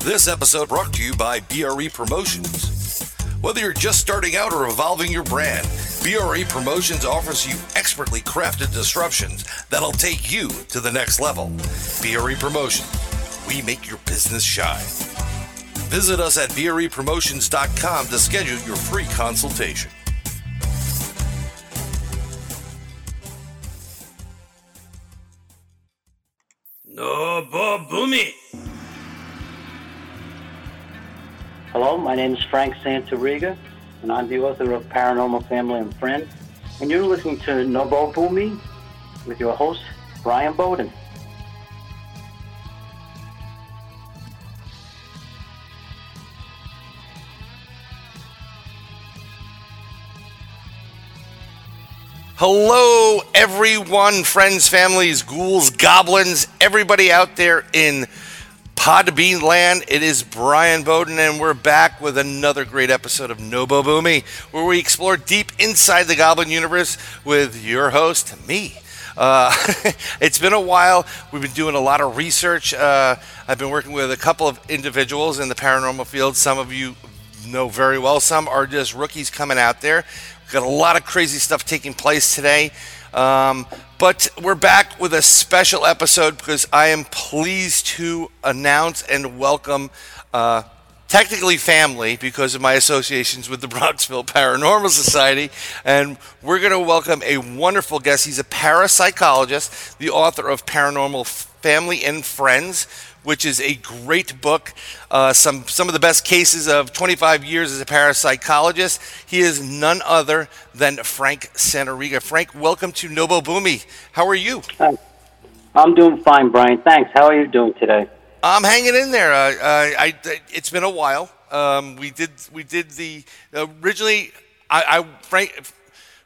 This episode brought to you by BRE Promotions. Whether you're just starting out or evolving your brand, BRE Promotions offers you expertly crafted disruptions that'll take you to the next level. BRE Promotions, we make your business shine. Visit us at BREPromotions.com to schedule your free consultation. No Boomy. Hello, my name is Frank Santariga, and I'm the author of Paranormal Family and Friends. And you're listening to NoBoBuMe with your host, Bryan Bowden. Hello, everyone, friends, families, ghouls, goblins, everybody out there in Podbean land. It is Bryan Bowden, and we're back with another great episode of NoBoBuMe, where we explore deep inside the Goblin universe with your host, me. Uh, it's been a while. We've been doing a lot of research. Uh, I've been working with a couple of individuals in the paranormal field. Some of you know very well. Some are just rookies coming out there. We've got a lot of crazy stuff taking place today. Um, but we're back with a special episode because I am pleased to announce and welcome uh, technically family because of my associations with the Bronxville Paranormal Society. And we're going to welcome a wonderful guest. He's a parapsychologist, the author of Paranormal Family and Friends, which is a great book. Uh, some some of the best cases of 25 years as a parapsychologist. He is none other than Frank Santariga. Frank, welcome to NoBoBuMe. How are you? Hi. I'm doing fine, Bryan. Thanks. How are you doing today? I'm hanging in there. Uh, I, I, it's been a while. Um, we did we did the originally. I, I Frank.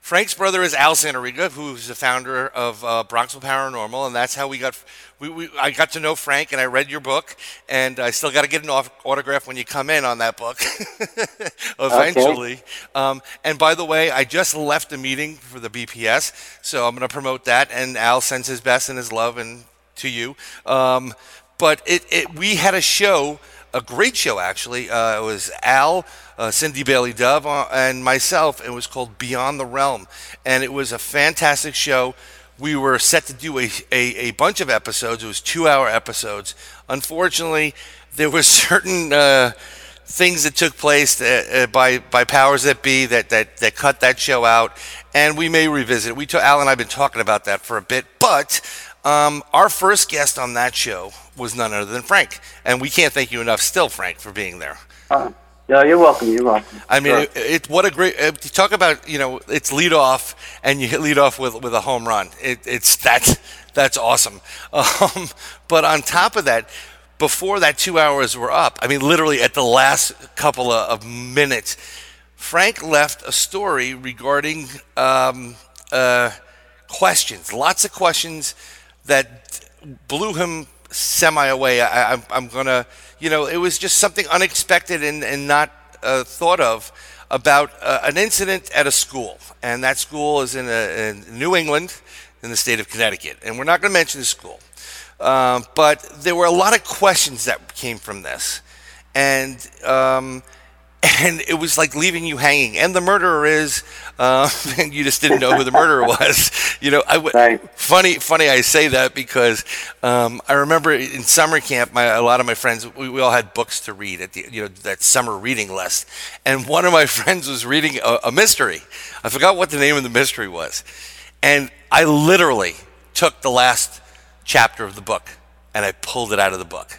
Frank's brother is Al Santariga, who's the founder of uh, Bronxville Paranormal, and that's how we got we, we, I got to know Frank and I read your book, and I still got to get an autograph when you come in on that book eventually. Okay. Um, and by the way, I just left a meeting for the BPS, so I'm going to promote that. And Al sends his best and his love and to you. Um, but it, it, we had a show, a great show actually. Uh, it was Al. Uh, Cindy Bailey Dove uh, and myself. It was called Beyond the Realm, and it was a fantastic show we were set to do a, a, a, bunch of episodes. It was two hour episodes. Unfortunately, there were certain uh, things that took place that, uh, by, by powers that be that, that, that cut that show out, and we may revisit it. We t- Al and I have been talking about that for a bit, but um, our first guest on that show was none other than Frank, and we can't thank you enough, still, Frank, for being there. Uh, yeah, you're welcome. You're welcome. I mean, sure. it, it, what a great talk about. You know, it's lead off, and you hit lead off with with a home run. It, it's that's that's awesome. Um, but on top of that, before that two hours were up, I mean, literally at the last couple of, of minutes, Frank left a story regarding um, uh, questions, lots of questions that blew him semi away. I, I'm, I'm gonna you know, it was just something unexpected and, and not uh, thought of about uh, an incident at a school. And that school is in, a, in, New England, in the state of Connecticut. And we're not going to mention the school. Um, but there were a lot of questions that came from this. And um, and it was like leaving you hanging. And the murderer is, uh, and you just didn't know who the murderer was. You know, I w- right. funny, funny. I say that because um, I remember in summer camp, my a lot of my friends, we, we, all had books to read at the, you know, that summer reading list. And one of my friends was reading a, a mystery. I forgot what the name of the mystery was, and I literally took the last chapter of the book and I pulled it out of the book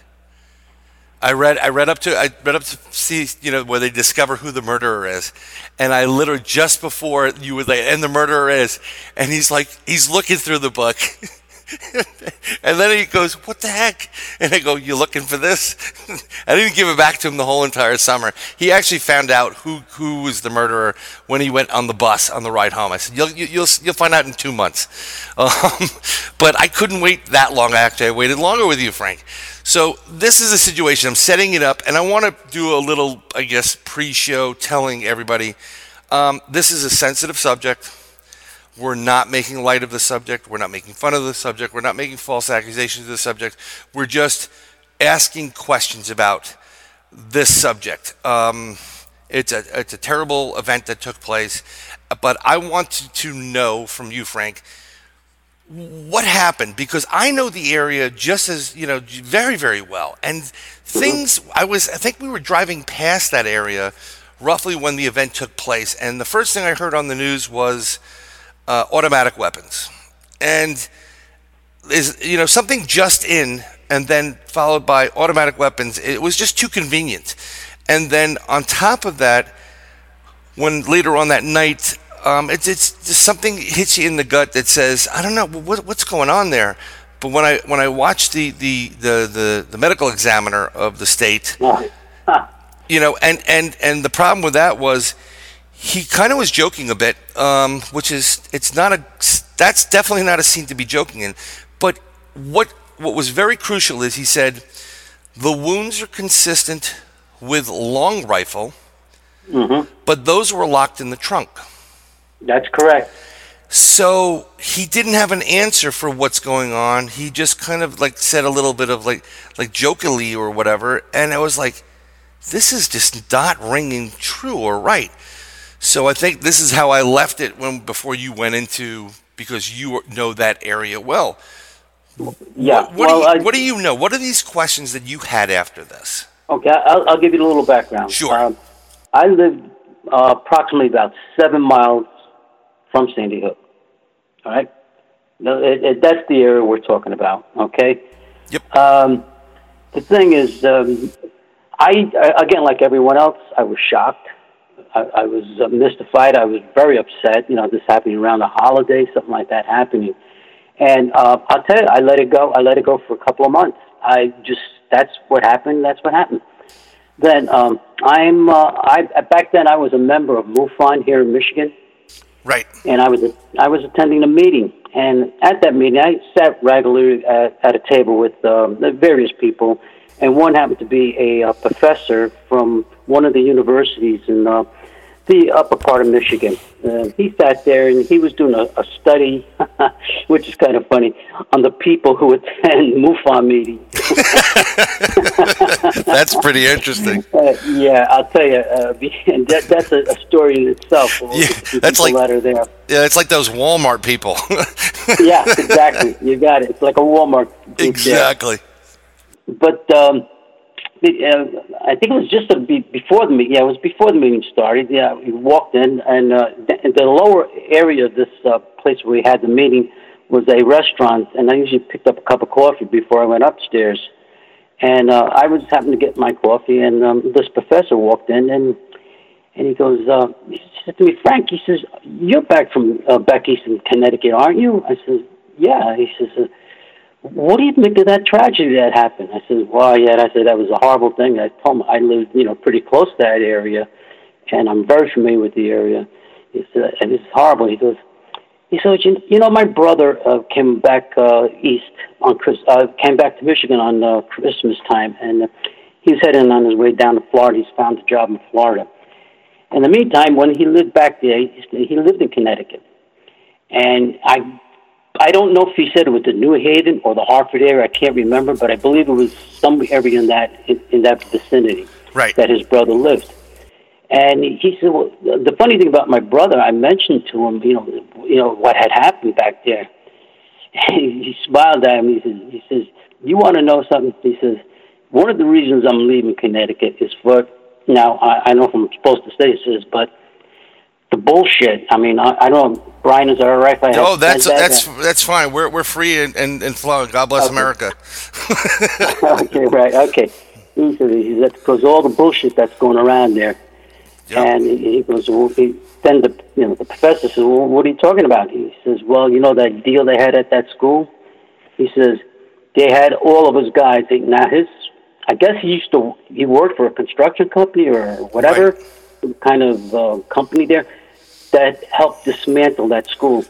I read I read up to I read up to see you know where they discover who the murderer is, and I literally just before you were like and the murderer is, and he's like he's looking through the book, and then he goes what the heck, and I go you looking for this? I didn't give it back to him the whole entire summer. He actually found out who who was the murderer when he went on the bus on the ride home. I said you'll you, will you you'll find out in two months, um, but I couldn't wait that long. Actually, I waited longer with you, Frank. So this is a situation. I'm setting it up, and I want to do a little, I guess, pre-show telling everybody um, this is a sensitive subject. We're not making light of the subject. We're not making fun of the subject. We're not making false accusations of the subject. We're just asking questions about this subject. Um, it's a it's a terrible event that took place, but I want to know from you, Frank, what happened because I know the area just as you know very very well, and things. I was I think we were driving past that area roughly when the event took place, and the first thing I heard on the news was uh, automatic weapons, and is you know something just in and then followed by automatic weapons. It was just too convenient, and then on top of that, when later on that night um, it's it's just something hits you in the gut that says I don't know what, what's going on there. But when I when I watched the the, the, the, the medical examiner of the state, you know, and, and and the problem with that was he kind of was joking a bit, um, which is it's not a that's definitely not a scene to be joking in. But what what was very crucial is he said the wounds are consistent with long rifle, mm-hmm. but those were locked in the trunk. That's correct. So he didn't have an answer for what's going on. He just kind of like said a little bit of like like jokingly or whatever, and I was like, this is just not ringing true or right. So I think this is how I left it when before you went into because you know that area well. Yeah. What, what, well, do, you, I, what do you know? What are these questions that you had after this? Okay, I'll, I'll give you a little background. Sure. Um, I lived uh, approximately about seven miles from Sandy Hook. All right? No, it, it, that's the area we're talking about, okay? Yep. Um, the thing is, um, I, again, like everyone else, I was shocked. I, I was uh, mystified. I was very upset. You know, this happening around the holiday, something like that happening. And uh, I'll tell you, I let it go. I let it go for a couple of months. I just, that's what happened. That's what happened. Then um, I'm, uh, I back then I was a member of MUFON here in Michigan. Right. And I was I was attending a meeting, and at that meeting, I sat regularly at, at a table with um, various people, and one happened to be a, a professor from one of the universities in uh, the upper part of Michigan. Uh, he sat there and he was doing a, a study, which is kind of funny, on the people who attend MUFON meetings. that's pretty interesting. Uh, yeah, I'll tell you, uh, that, that's a, a, story in itself. Yeah, that's like that there. Yeah, it's like those Walmart people. yeah, exactly. You got it. It's like a Walmart. Exactly. There. But. Um, I think it was just a, before the meeting. Yeah, it was before the meeting started. Yeah, we walked in, and uh, the, lower area of this uh, place where we had the meeting was a restaurant, and I usually picked up a cup of coffee before I went upstairs. And uh, I was happening to get my coffee, and um, this professor walked in, and and he goes, uh, he said to me, Frank, he says, you're back from uh, back east in Connecticut, aren't you? I said, yeah. He says. Uh, what do you make of that tragedy that happened? I said, well, yeah. I said, that was a horrible thing. I told him I lived, you know, pretty close to that area, and I'm very familiar with the area. He said, and it's horrible. He goes, he said, you, you know, my brother uh, came back uh, east on Chris, uh, came back to Michigan on uh, Christmas time, and uh, he's heading on his way down to Florida. He's found a job in Florida. In the meantime, when he lived back there, he lived in Connecticut, and I I don't know if he said it was the New Haven or the Hartford area. I can't remember, but I believe it was some area in that in, in that vicinity right. that his brother lived. And he said, well, the funny thing about my brother, I mentioned to him, you know, you know what had happened back there. And he smiled at me. He says, he says, you want to know something? He says, one of the reasons I'm leaving Connecticut is for now. I, I know if I'm supposed to say this, but the bullshit. I mean, I, I don't know, Bryan, is that all right? If I oh, that's that? that's that's fine. We're we're free and and, and flowing. God bless okay. America. okay, right. Okay. Because all the bullshit that's going around there, yep. and he goes. Well, he, then the you know the professor says, "Well, what are you talking about?" He says, "Well, you know that deal they had at that school." He says they had all of his guys. Now his, I guess he used to he worked for a construction company or whatever right. kind of uh, company there that helped dismantle that school.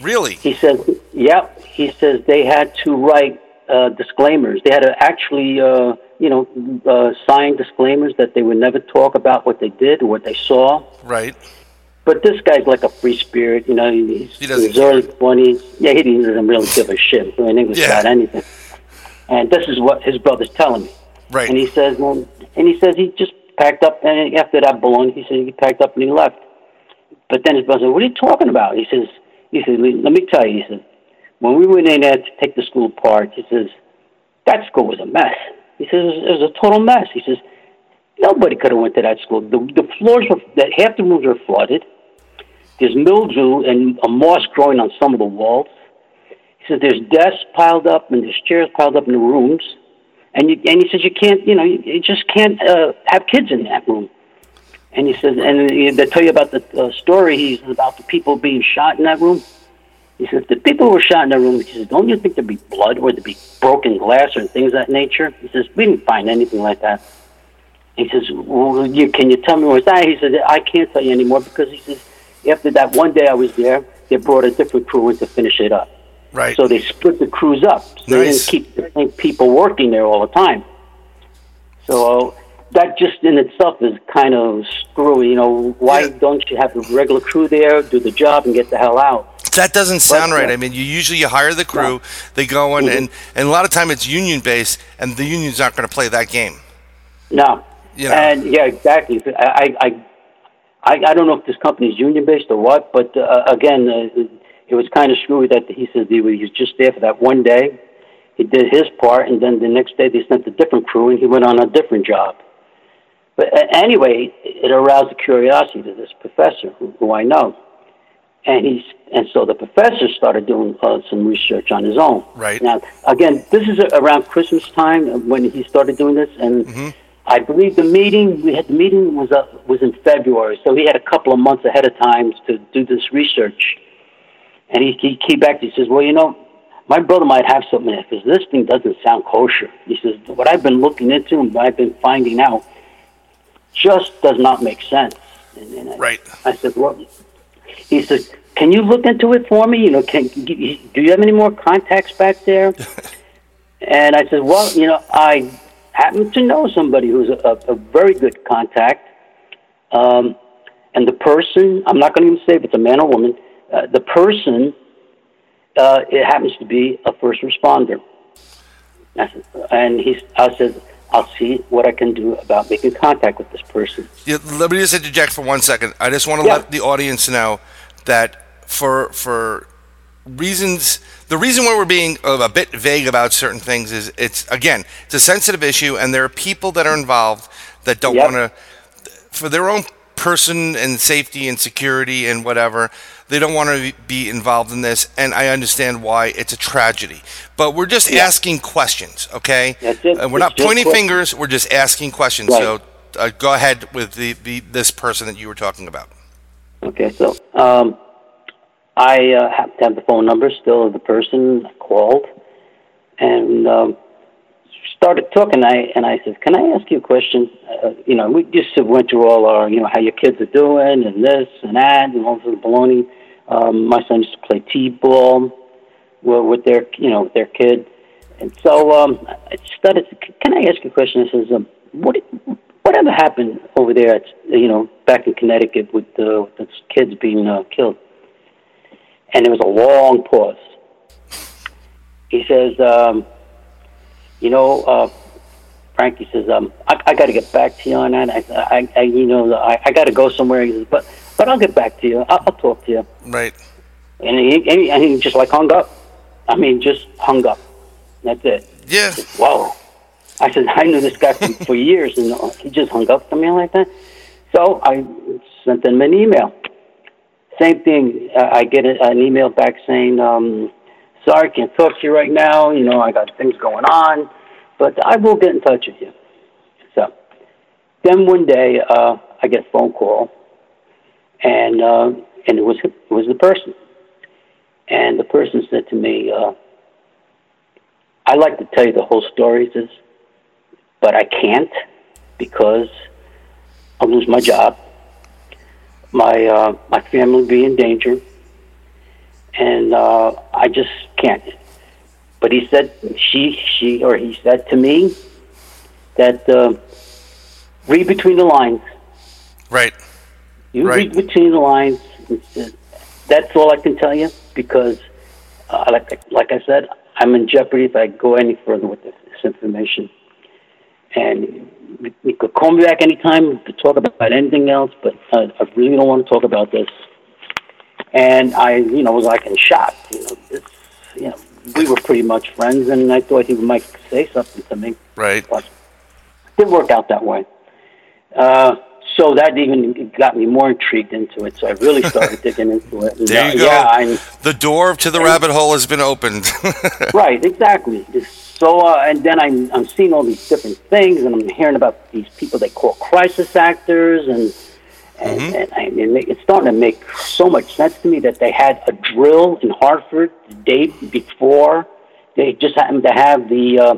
Really? He says, yeah. He says they had to write uh, disclaimers. They had to actually, uh, you know, uh, sign disclaimers that they would never talk about what they did or what they saw. Right. But this guy's like a free spirit, you know. He's he doesn't his early twenties. Yeah, he doesn't really give a shit in English yeah. about anything. and this is what his brother's telling me. Right. And he says, well, and he says he just packed up, and after that balloon, he said he packed up and he left. But then his brother said, "What are you talking about?" He says, "He says, let me tell you." He says, "When we went in there to take the school apart, he says that school was a mess." He says it was, it was a total mess. He says nobody could have went to that school. The the floors were that half the rooms were flooded. There's mildew and a moss growing on some of the walls. He says there's desks piled up and there's chairs piled up in the rooms, and you, and he says you can't, you know, you, you just can't uh, have kids in that room. And he says, and they tell you about the uh, story. He's about the people being shot in that room. He says the people who were shot in that room. He says, don't you think there'd be blood or there'd be broken glass or things of that nature? He says we didn't find anything like that. He says, well, you, can you tell me what's that? He says, I can't tell you anymore because he says after that one day I was there, they brought a different crew in to finish it up. Right. So they split the crews up. So they didn't keep the same people working there all the time. So that just in itself is kind of screwy. You know, why Yeah. don't you have the regular crew there, do the job, and get the hell out? That doesn't sound right. I mean, you usually you hire the crew, No. they go in, Mhm. and and a lot of time it's union based, and the union's not going to play that game. No. You know. And yeah, exactly. I, I, I, I don't know if this company's union based or what, but uh, again, uh, it was kind of screwy that he said he was just there for that one day. He did his part, and then the next day they sent a different crew, and he went on a different job. But anyway, it aroused the curiosity to this professor, who, who I know, and he's and so the professor started doing uh, some research on his own. Right. now, again, this is around Christmas time when he started doing this, and I believe the meeting we had the meeting was uh, was in February, so he had a couple of months ahead of time to do this research. And he, he came back. He says, "Well, you know, my brother might have something because this thing doesn't sound kosher." He says, "What I've been looking into and what I've been finding out just does not make sense." And, and I, Right. I said, "Well," he said, "Can you look into it for me? You know, can do you have any more contacts back there?" and I said, "Well, you know, I happen to know somebody who's a, a, a very good contact." Um, and the person, I'm not going to even say if it's a man or woman, uh, the person, uh, it happens to be a first responder. I said, and he, I said, I'll see what I can do about making contact with this person. Yeah, let me just interject for one second. I just want to Yeah. let the audience know that for for reasons, the reason why we're being a bit vague about certain things is it's again it's a sensitive issue, and there are people that are involved that don't Yep. want to, for their own person and safety and security and whatever. They don't want to be involved in this, and I understand why it's a tragedy. But we're just Yeah. asking questions, okay? That's. Uh, we're not pointing questions. fingers. We're just asking questions. Right. So uh, go ahead with the, the this person that you were talking about. Okay, so um, I uh, happen to have the phone number still of the person called, and um, started talking. I and I said, "Can I ask you a question?" Uh, you know, we just went through all our, you know, how your kids are doing, and this and that, and all the baloney. Um, my son used to play t-ball with, with their, you know, with their kid, and so um, I started. Can I ask you a question? I says, um, "What?" Whatever happened over there at you know back in Connecticut with the, with the kids being uh, killed? And there was a long pause. He says, um, "You know, uh, Frank," he says, um, "I, I got to get back to you on that. I, I, I you know, I, I got to go somewhere." He says, "But, but I'll get back to you. I'll, I'll talk to you." Right. And he, and he, and he just like hung up. I mean, just hung up. That's it. Yeah. Whoa. I said, I knew this guy for, for years, and uh, he just hung up on me like that. So I sent him an email. Same thing. I get an email back saying, um, sorry, I can't talk to you right now. You know, I got things going on, but I will get in touch with you. So then one day, uh, I get a phone call, and uh, and it was it was the person, and the person said to me, uh, "I like to tell you the whole story, says, but I can't because I'll lose my job, my uh, my family be in danger, and uh, I just can't." But he said, she, she, or he said to me that uh, read between the lines. Right. You Right. read between the lines. That's all I can tell you because, uh, like like I said, I'm in jeopardy if I go any further with this, this information. And you could call me back anytime to talk about anything else, but uh, I really don't want to talk about this. And I, you know, was like in shock. You know, this, you know, we were pretty much friends, and I thought he might say something to me. Right. But it didn't work out that way. Uh, so that even got me more intrigued into it. So I really started digging into it. And, There you uh, go. Yeah, I, the door to the rabbit hole has been opened. right, exactly. So, uh, and then I'm, I'm seeing all these different things, and I'm hearing about these people they call crisis actors, and and, Mm-hmm. and, I, and it's starting to make so much sense to me that they had a drill in Hartford the day before. They just happened to have the, uh,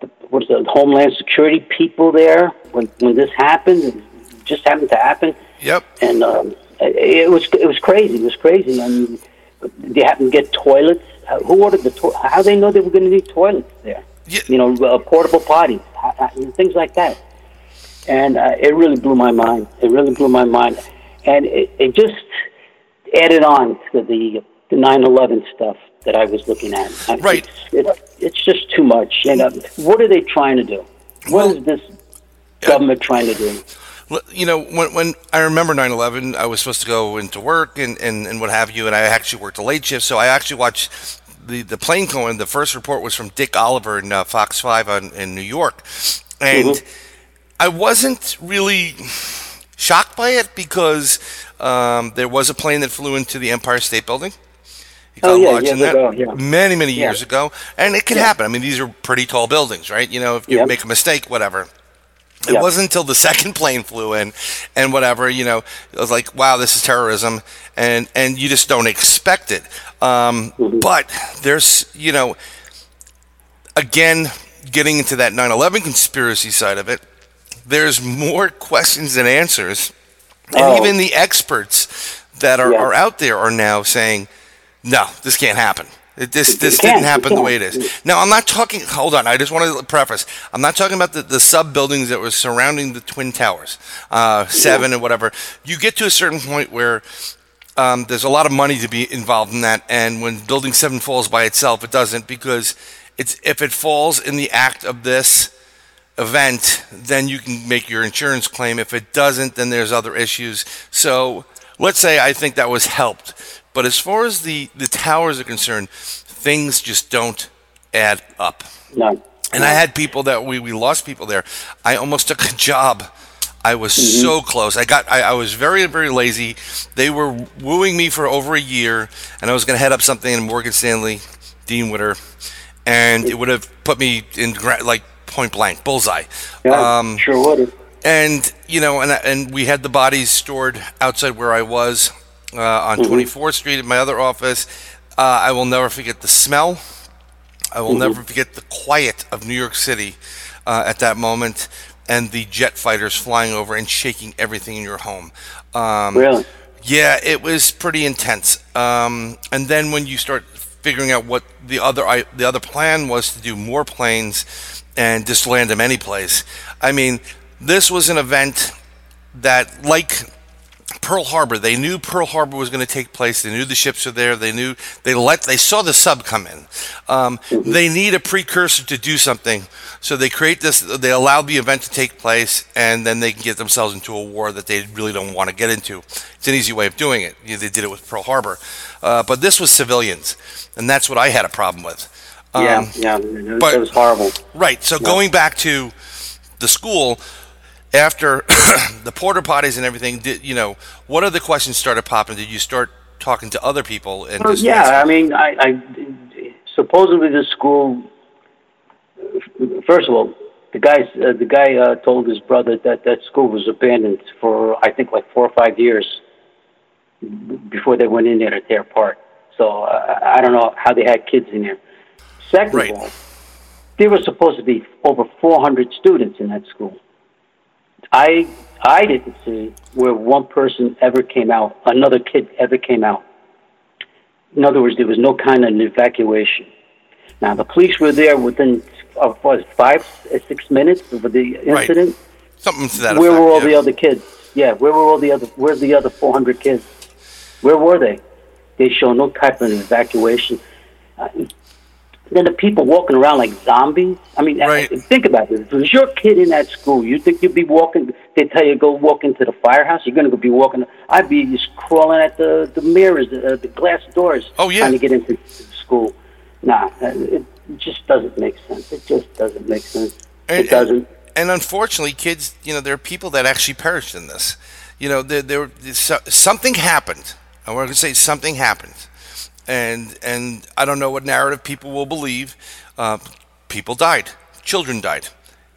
the what's the Homeland Security people there when when this happened. It just happened to happen yep. and um, it, it was it was crazy. It was crazy. I mean, they happened to get toilets. Uh, Who ordered the to- How they know they were going to need toilets there? Yeah. You know, uh, portable potties, uh, uh, things like that. And uh, it really blew my mind. It really blew my mind, and it, it just added on to the the 9/11 stuff that I was looking at. Right. It's, it's, it's just too much. And uh, what are they trying to do? What is this government trying to do? You know, when, when I remember 9 11, I was supposed to go into work and, and, and what have you, and I actually worked a late shift, so I actually watched the, the plane going. The first report was from Dick Oliver in uh, Fox 5 on, in New York. And Mhm. I wasn't really shocked by it because um, there was a plane that flew into the Empire State Building. You Oh, yeah, that ago, yeah. many, many years ago, and it can Yeah. happen. I mean, these are pretty tall buildings, right? You know, if you Yep. make a mistake, whatever. It Yeah. wasn't until the second plane flew in, and whatever, you know, it was like, wow, this is terrorism, and and you just don't expect it. Um, Mm-hmm. But there's, you know, again, getting into that 9/11 conspiracy side of it, there's more questions than answers, and Oh. even the experts that are, Yeah. are out there are now saying, no, this can't happen. It, this this didn't happen the way it is. Now, I'm not talking. Hold on, I just want to preface. I'm not talking about the, the sub buildings that were surrounding the twin towers, uh, seven and whatever. You get to a certain point where um, there's a lot of money to be involved in that, and when building seven falls by itself, it doesn't because it's if it falls in the act of this event, then you can make your insurance claim. If it doesn't, then there's other issues. So let's say I think that was helped. But as far as the, the towers are concerned, things just don't add up. No. And I had people that we, we lost people there. I almost took a job. I was mm-hmm. so close. I got I, I was very, very lazy. They were wooing me for over a year and I was gonna head up something in Morgan Stanley, Dean Witter, and it would have put me in like point blank, bullseye. Yeah, Um, sure would. and you know, and and we had the bodies stored outside where I was uh, on 24th Street at my other office. Uh, I will never forget the smell. I will never forget the quiet of New York City uh, at that moment, and the jet fighters flying over and shaking everything in your home. Um, Really? yeah, it was pretty intense. Um, and then when you start figuring out what the other I, the other plan was to do more planes and just land them any place. I mean, this was an event that, like Pearl Harbor, they knew Pearl Harbor was going to take place. They knew the ships were there. They knew they let they saw the sub come in. Um, They need a precursor to do something, so they create this. They allow the event to take place, and then they can get themselves into a war that they really don't want to get into. It's an easy way of doing it. You know, They did it with Pearl Harbor, uh, but this was civilians, and that's what I had a problem with. Um, yeah, yeah. It, but- it was horrible. Right. So going back to the school after the porter potties and everything, did you know what other questions started popping? Did you start talking to other people and Well, just yeah, I mean, I, I supposedly the school. First of all, the guy uh, the guy uh, told his brother that that school was abandoned for I think like four or five years before they went in there to tear apart. So uh, I don't know how they had kids in there. Second Right. of all, there were supposed to be over 400 students in that school. I I didn't see where one person ever came out, another kid ever came out. In other words, there was no kind of an evacuation. Now the police were there within uh, what, five, six minutes of the Right. incident. something to that Where effect? were all yeah. the other kids? Yeah, where were all the other? Where's the other 400 kids? Where were they? They show no type of evacuation. Uh, then the people walking around like zombies. I mean, Right. think about this. If it was your kid in that school, you think you'd be walking? They tell you go walk into the firehouse. You're going to be walking. I'd be just crawling at the the mirrors, the, uh, the glass doors, Oh, yeah. trying to get into school. Nah, uh, it just doesn't make sense. It just doesn't make sense. And- it doesn't. And unfortunately, kids, you know, there are people that actually perished in this. You know, there, there something happened. I want to say something happened, and and I don't know what narrative people will believe. Uh, people died, children died.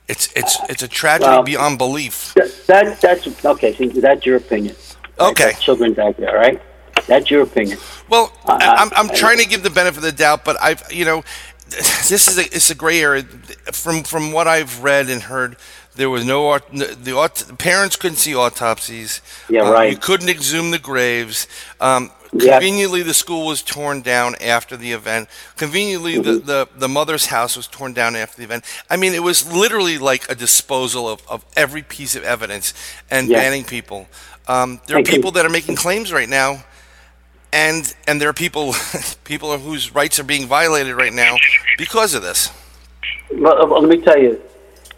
It's it's it's a tragedy Well- beyond belief. That, that that's okay. That's your opinion. right? Okay. Children died there, all right? That's your opinion. Well, Uh, I'm, I'm trying to give the benefit of the doubt, but I've, you know, this is a, it's a gray area. From from what I've read and heard, there was no the, the parents couldn't see autopsies. Yeah, Um, right. You couldn't exhume the graves. Um, Conveniently, the school was torn down after the event. Conveniently, the, Mm-hmm. the, the mother's house was torn down after the event. I mean, it was literally like a disposal of, of every piece of evidence and Yeah. banning people. Um, there are Thank you. people that are making claims right now and and there are people people whose rights are being violated right now because of this. Well, uh, let me tell you,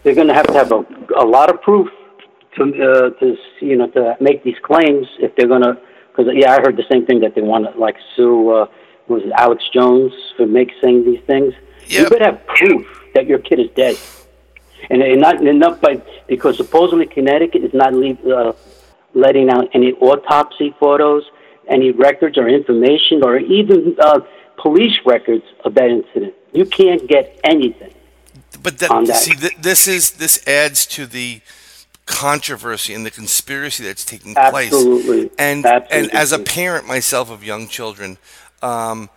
they're going to have to have a, a lot of proof to uh, to you know to make these claims if they're going to. Because yeah, I heard the same thing that they want to like sue. Uh, was it Alex Jones for make saying these things? You Yep. better have proof that your kid is dead, and, and not not by because supposedly Connecticut is not leave, uh, letting out any autopsy photos, any records or information, or even uh, police records of that incident. You can't get anything. But that, On that. see, th- this is this adds to the controversy and the conspiracy that's taking place. Absolutely. And Absolutely. and as a parent myself of young children, um,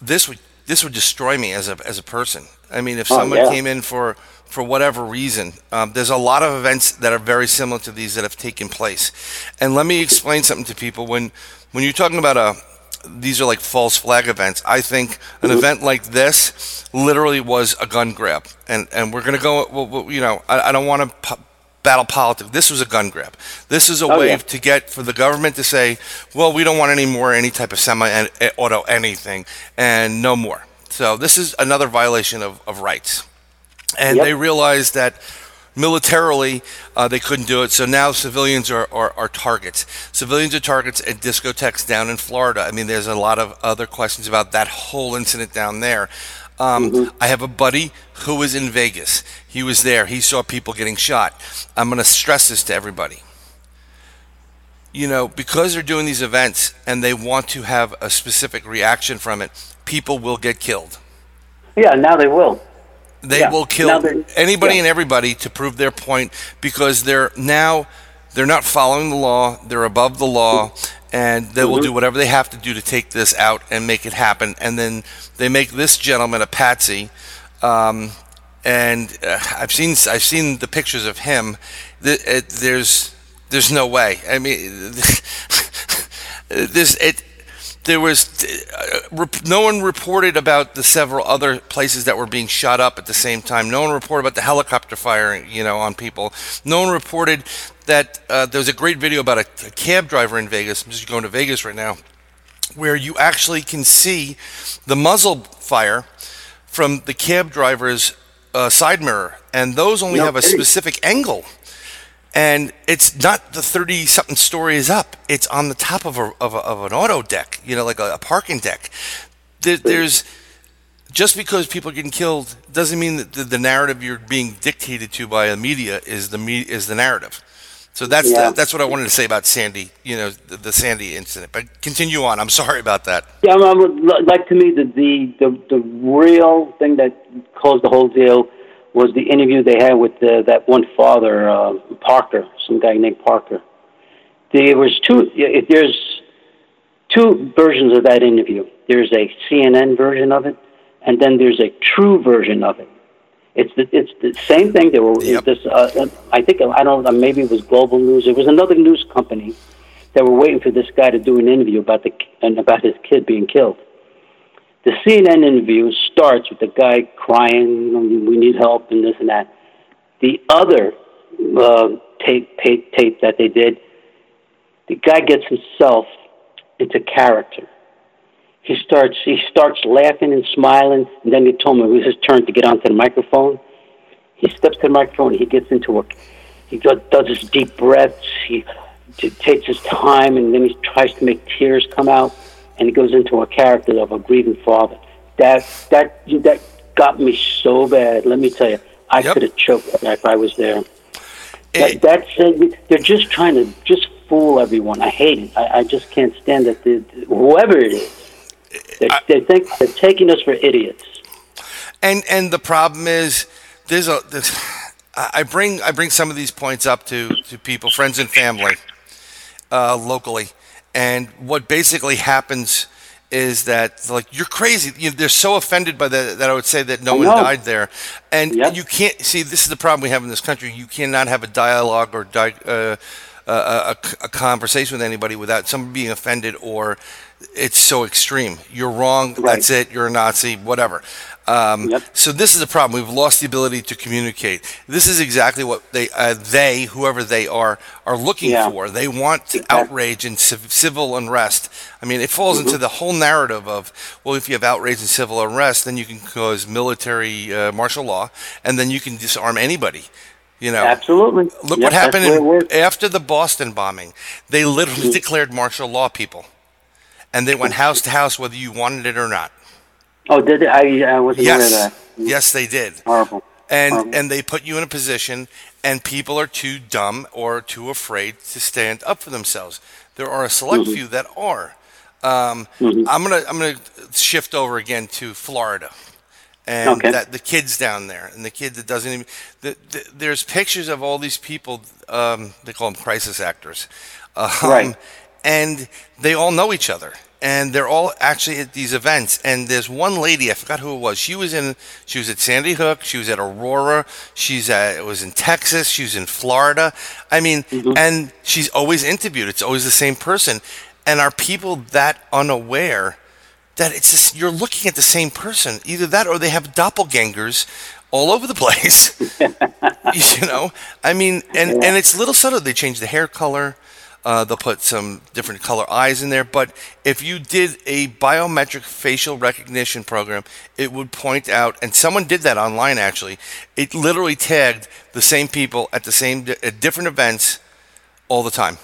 this would this would destroy me as a as a person. I mean, if Oh, someone yeah. came in for for whatever reason, um, there's a lot of events that are very similar to these that have taken place. And let me explain something to people when when you're talking about a these are like false flag events. I think an event like this literally was a gun grab, and and we're gonna go. Well, well, you know, I, I don't want to. Battle politics. This was a gun grab. This is a Oh, way yeah. to get for the government to say, "Well, we don't want any more any type of semi-auto anything, and no more." So this is another violation of, of rights, and Yep. they realized that militarily uh, they couldn't do it. So now civilians are, are, are targets. Civilians are targets at discotheques down in Florida. I mean, there's a lot of other questions about that whole incident down there. Um, I have a buddy who was in Vegas. He was there. He saw people getting shot. I'm going to stress this to everybody. You know, because they're doing these events and they want to have a specific reaction from it, people will get killed. Yeah, now they will. They Yeah. will kill anybody yeah. and everybody to prove their point because they're now they're not following the law. They're above the law, and they will Mm-hmm. do whatever they have to do to take this out and make it happen. And then they make this gentleman a patsy. Um, and uh, I've seen I've seen the pictures of him. Th- it, there's there's no way. I mean, this it. There was uh, no one reported about the several other places that were being shot up at the same time. No one reported about the helicopter firing, you know, on people. No one reported that uh, there was a great video about a, a cab driver in Vegas. I'm just going to Vegas right now, where you actually can see the muzzle fire from the cab driver's uh, side mirror, and those only No have a specific angle. And it's not the thirty something stories up; it's on the top of a of, a, of an auto deck, you know, like a, a parking deck. There, there's just because people are getting killed doesn't mean that the, the narrative you're being dictated to by the media is the me, is the narrative. So that's Yeah. that's what I wanted to say about Sandy, you know, the, the Sandy incident. But continue on. I'm sorry about that. Yeah, I would li- like to me the, the the the real thing that caused the whole deal was the interview they had with the, that one father, uh, Parker, some guy named Parker. There was two. There's two versions of that interview. There's a CNN version of it, and then there's a true version of it. It's the it's the same thing. There were Yep. this. Uh, I think I don't. know, Maybe it was Global News. It was another news company that were waiting for this guy to do an interview about the and about his kid being killed. The CNN interview starts with the guy crying, you know, "We need help" and this and that. The other uh, tape, tape tape that they did, the guy gets himself into character. He starts he starts laughing and smiling, and then he told me it was his turn to get onto the microphone. He steps to the microphone. He gets into a he does, does his deep breaths. He takes his time, and then he tries to make tears come out, and he goes into a character of a grieving father. That that that got me so bad. Let me tell you, I Yep. could have choked if I was there. It- That, that's uh, they're just trying to just fool everyone. I hate it. I, I just can't stand it. Whoever it is, they, they think they're taking us for idiots. and and the problem is there's a there's, I I bring I bring some of these points up to to people, friends and family, uh, locally, and what basically happens is that like you're crazy. You, they're so offended by that that I would say that no one died there, and Yep. you can't see. This is the problem we have in this country. You cannot have a dialogue or di- uh, a, a, a conversation with anybody without someone being offended or it's so extreme. You're wrong. Right. That's it. You're a Nazi. Whatever. Um, Yep. So this is the problem. We've lost the ability to communicate. This is exactly what they, uh, they, whoever they are, are looking Yeah. for. They want Exactly. outrage and civ- civil unrest. I mean, it falls Mm-hmm. into the whole narrative of, well, if you have outrage and civil unrest, then you can cause military uh, martial law, and then you can disarm anybody. You know, Absolutely. look Yep, what happened that's the way it in, after the Boston bombing. They literally Mm-hmm. declared martial law, people, and they went house to house whether you wanted it or not. Oh, did it? I, I wasn't aware of Yes, that. yes, they did. Horrible. and Horrible. and they put you in a position and people are too dumb or too afraid to stand up for themselves there are a select Mm-hmm. few that are um, i'm gonna i'm gonna shift over again to florida and Okay. that the kids down there and the kid that doesn't even the, the, there's pictures of all these people um, they call them crisis actors um, Right. And they all know each other. And they're all actually at these events. And there's one lady i forgot who it was. She was in she was at sandy hook. She was at aurora. She's at it was in texas. She was in florida. I mean mm-hmm. and she's always interviewed. It's always the same person. And are people that unaware that it's you're looking at the same person? Either that or they have doppelgangers all over the place. You know? I mean and and it's little subtle. They change the hair color uh, they'll put some different color eyes in there but if you did a biometric facial recognition program it would point out and someone did that online actually it literally tagged the same people at the same at different events all the time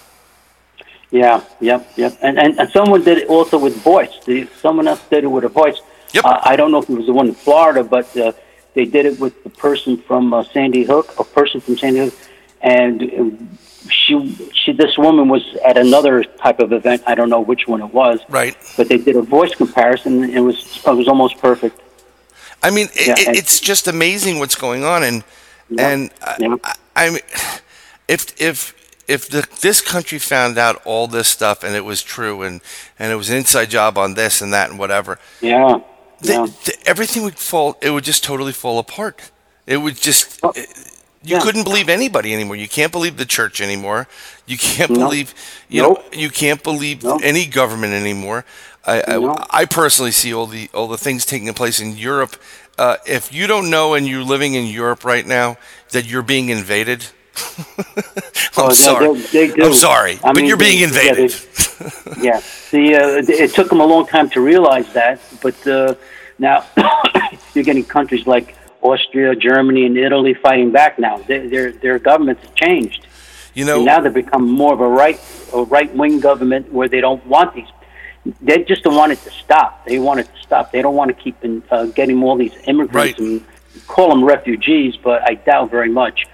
Yeah, yep, yep. And, and and someone did it also with voice. Someone else did it with a voice. Yep. Uh, I don't know if it was the one in Florida, but uh, they did it with the person from uh, Sandy Hook, a person from Sandy Hook, and uh, she she this woman was at another type of event. I don't know which one it was. Right. But they did a voice comparison, and it was it was almost perfect. I mean, it, Yeah, it, and- it's just amazing what's going on, and and I, Yeah. I, I mean, if if if the, this country found out all this stuff and it was true, and and it was an inside job on this and that and whatever, Yeah. th- Yeah. th- everything would fall. It would just totally fall apart. It would just. It- you yeah. couldn't believe anybody anymore. You can't believe the church anymore. You can't No. believe, you Nope. know, you can't believe Nope. any government anymore. I, No. I, I personally see all the all the things taking place in Europe. Uh, if you don't know and you're living in Europe right now that you're being invaded, I'm Oh, sorry. they- they. I'm sorry, I but mean, you're being they- yeah, invaded. they- Yeah, the uh, it took them a long time to realize that, but uh, now you're getting countries like Austria, Germany, and Italy fighting back now. Their their, their governments have changed. you know, And now they've become more of a right a right wing government where they don't want these. They just don't want it to stop. They want it to stop. They don't want to keep in, uh, getting all these immigrants Right. and call them refugees, but I doubt very much.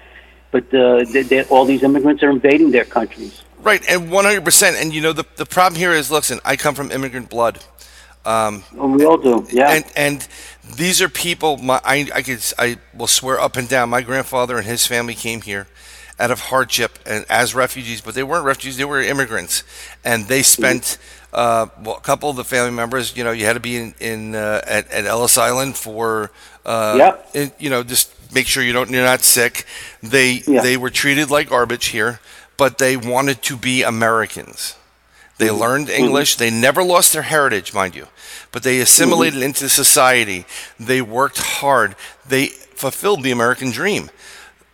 But uh, they, they, all these immigrants are invading their countries. right, and 100. percent And you know, the the problem here is, listen, I come from immigrant blood. Oh, we all do. Yeah. and and these are people. My I I could I will swear up and down. My grandfather and his family came here out of hardship and as refugees, but they weren't refugees. They were immigrants, and they spent. Uh, well, a couple of the family members, you know, you had to be in, in uh, at, at Ellis Island for, uh, Yep. in- you know, just make sure you don't you're not sick. They Yeah. they were treated like garbage here, but they wanted to be Americans. They Mm-hmm. learned English. They never lost their heritage, mind you, but they assimilated Mm-hmm. into society. They worked hard. They fulfilled the American dream.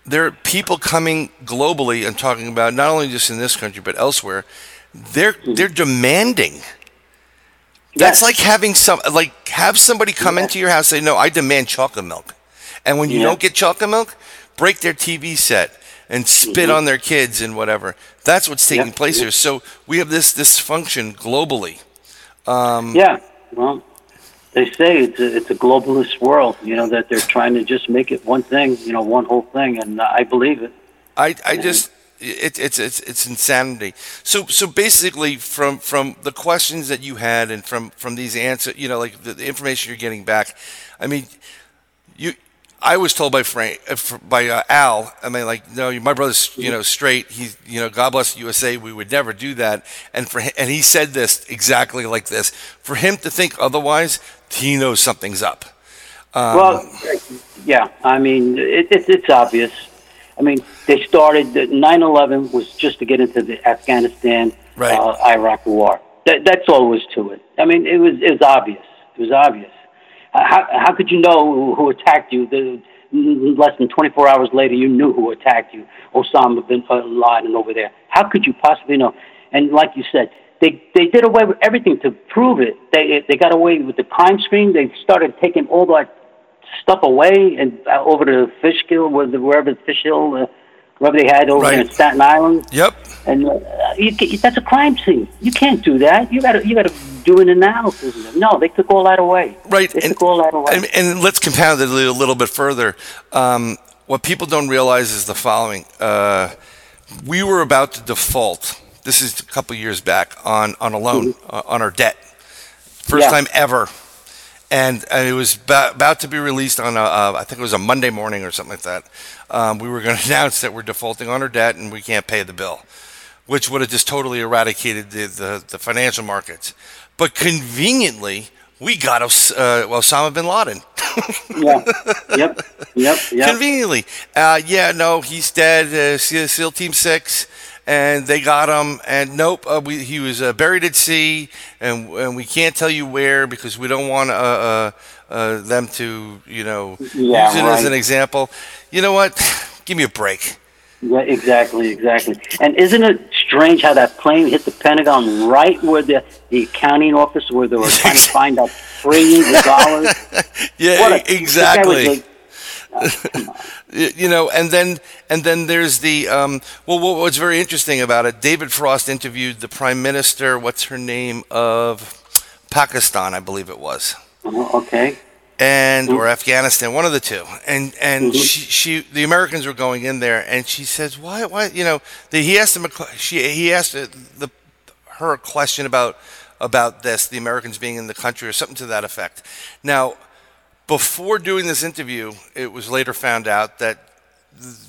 There are people coming globally and talking about not only just in this country but elsewhere. They're Mm-hmm. they're demanding That's Yes. like having some like have somebody come into your house and say, "No, I demand chocolate milk," and when you Yeah. don't get chocolate milk, break their TV set and spit on their kids and whatever. That's what's taking Mm-hmm. Place here. So we have this dysfunction globally. Um, Yeah. Well, they say it's a, it's a globalist world. You know that they're trying to just make it one thing. You know, one whole thing, and I believe it. I, I just it, it's it's it's insanity. So so basically, from from the questions that you had and from from these answers, you know, like the, the information you're getting back, I mean. I was told by Frank, uh, by uh, Al. I mean, like, no, my brother's, you know, straight. He, you know, God bless the USA. We would never do that. And for hi- and he said this exactly like this. For him to think otherwise, he knows something's up. Um, well, yeah. I mean, it, it, it's obvious. I mean, they started. 9/11 was just to get into the Afghanistan, Right. uh, Iraq war. That, that's all was to it. I mean, it was it was obvious. It was obvious. Uh, How how could you know who, who attacked you? The, less than 24 hours later, you knew who attacked you. Osama bin Laden over there. How could you possibly know? And like you said, they they did away with everything to prove it. They they got away with the crime screen. They started taking all that stuff away and uh, over to Fishkill, where the, wherever Fishkill, uh, wherever they had over there in Staten Island. Yep. And uh, you, that's a crime scene. You can't do that. You got to you got to do an analysis. No, they took all that away. Right, They and, took all that away. and, and let's compound it a little, little bit further. Um, what people don't realize is the following: uh, we were about to default. This is a couple years back on on a loan uh, on our debt, first Mm-hmm. Yeah. time ever, and, and it was ba- about to be released on a, uh, I think it was a Monday morning or something like that. Um, we were going to announce that we're defaulting on our debt and we can't pay the bill, which would have just totally eradicated the, the, the financial markets. But conveniently, we got Os- uh, Osama bin Laden. yeah. Yep. Yep. Yep. Conveniently, uh, yeah, no, he's dead. Uh, SEAL, Team Six, and they got him. And nope, uh, we, he was uh, buried at sea, and and we can't tell you where because we don't want uh, uh, uh, them to, you know, Yeah, use it as an example. You know what? Give me a break. Yeah, exactly, exactly. And isn't it strange how that plane hit the Pentagon right where the the accounting office where they were trying to find out trillions of dollars? Yeah, a- exactly. Y- you know and then and then there's the um, well what, what's very interesting about it david frost interviewed the prime minister what's her name of pakistan i believe it was a- okay. And mm-hmm. or afghanistan one of the two. And and mm-hmm. she, she the americans were going in there and she says why why you know the, he asked him a, she he asked the, the her a question about about this the americans being in the country or something to that effect. Now before doing this interview, it was later found out that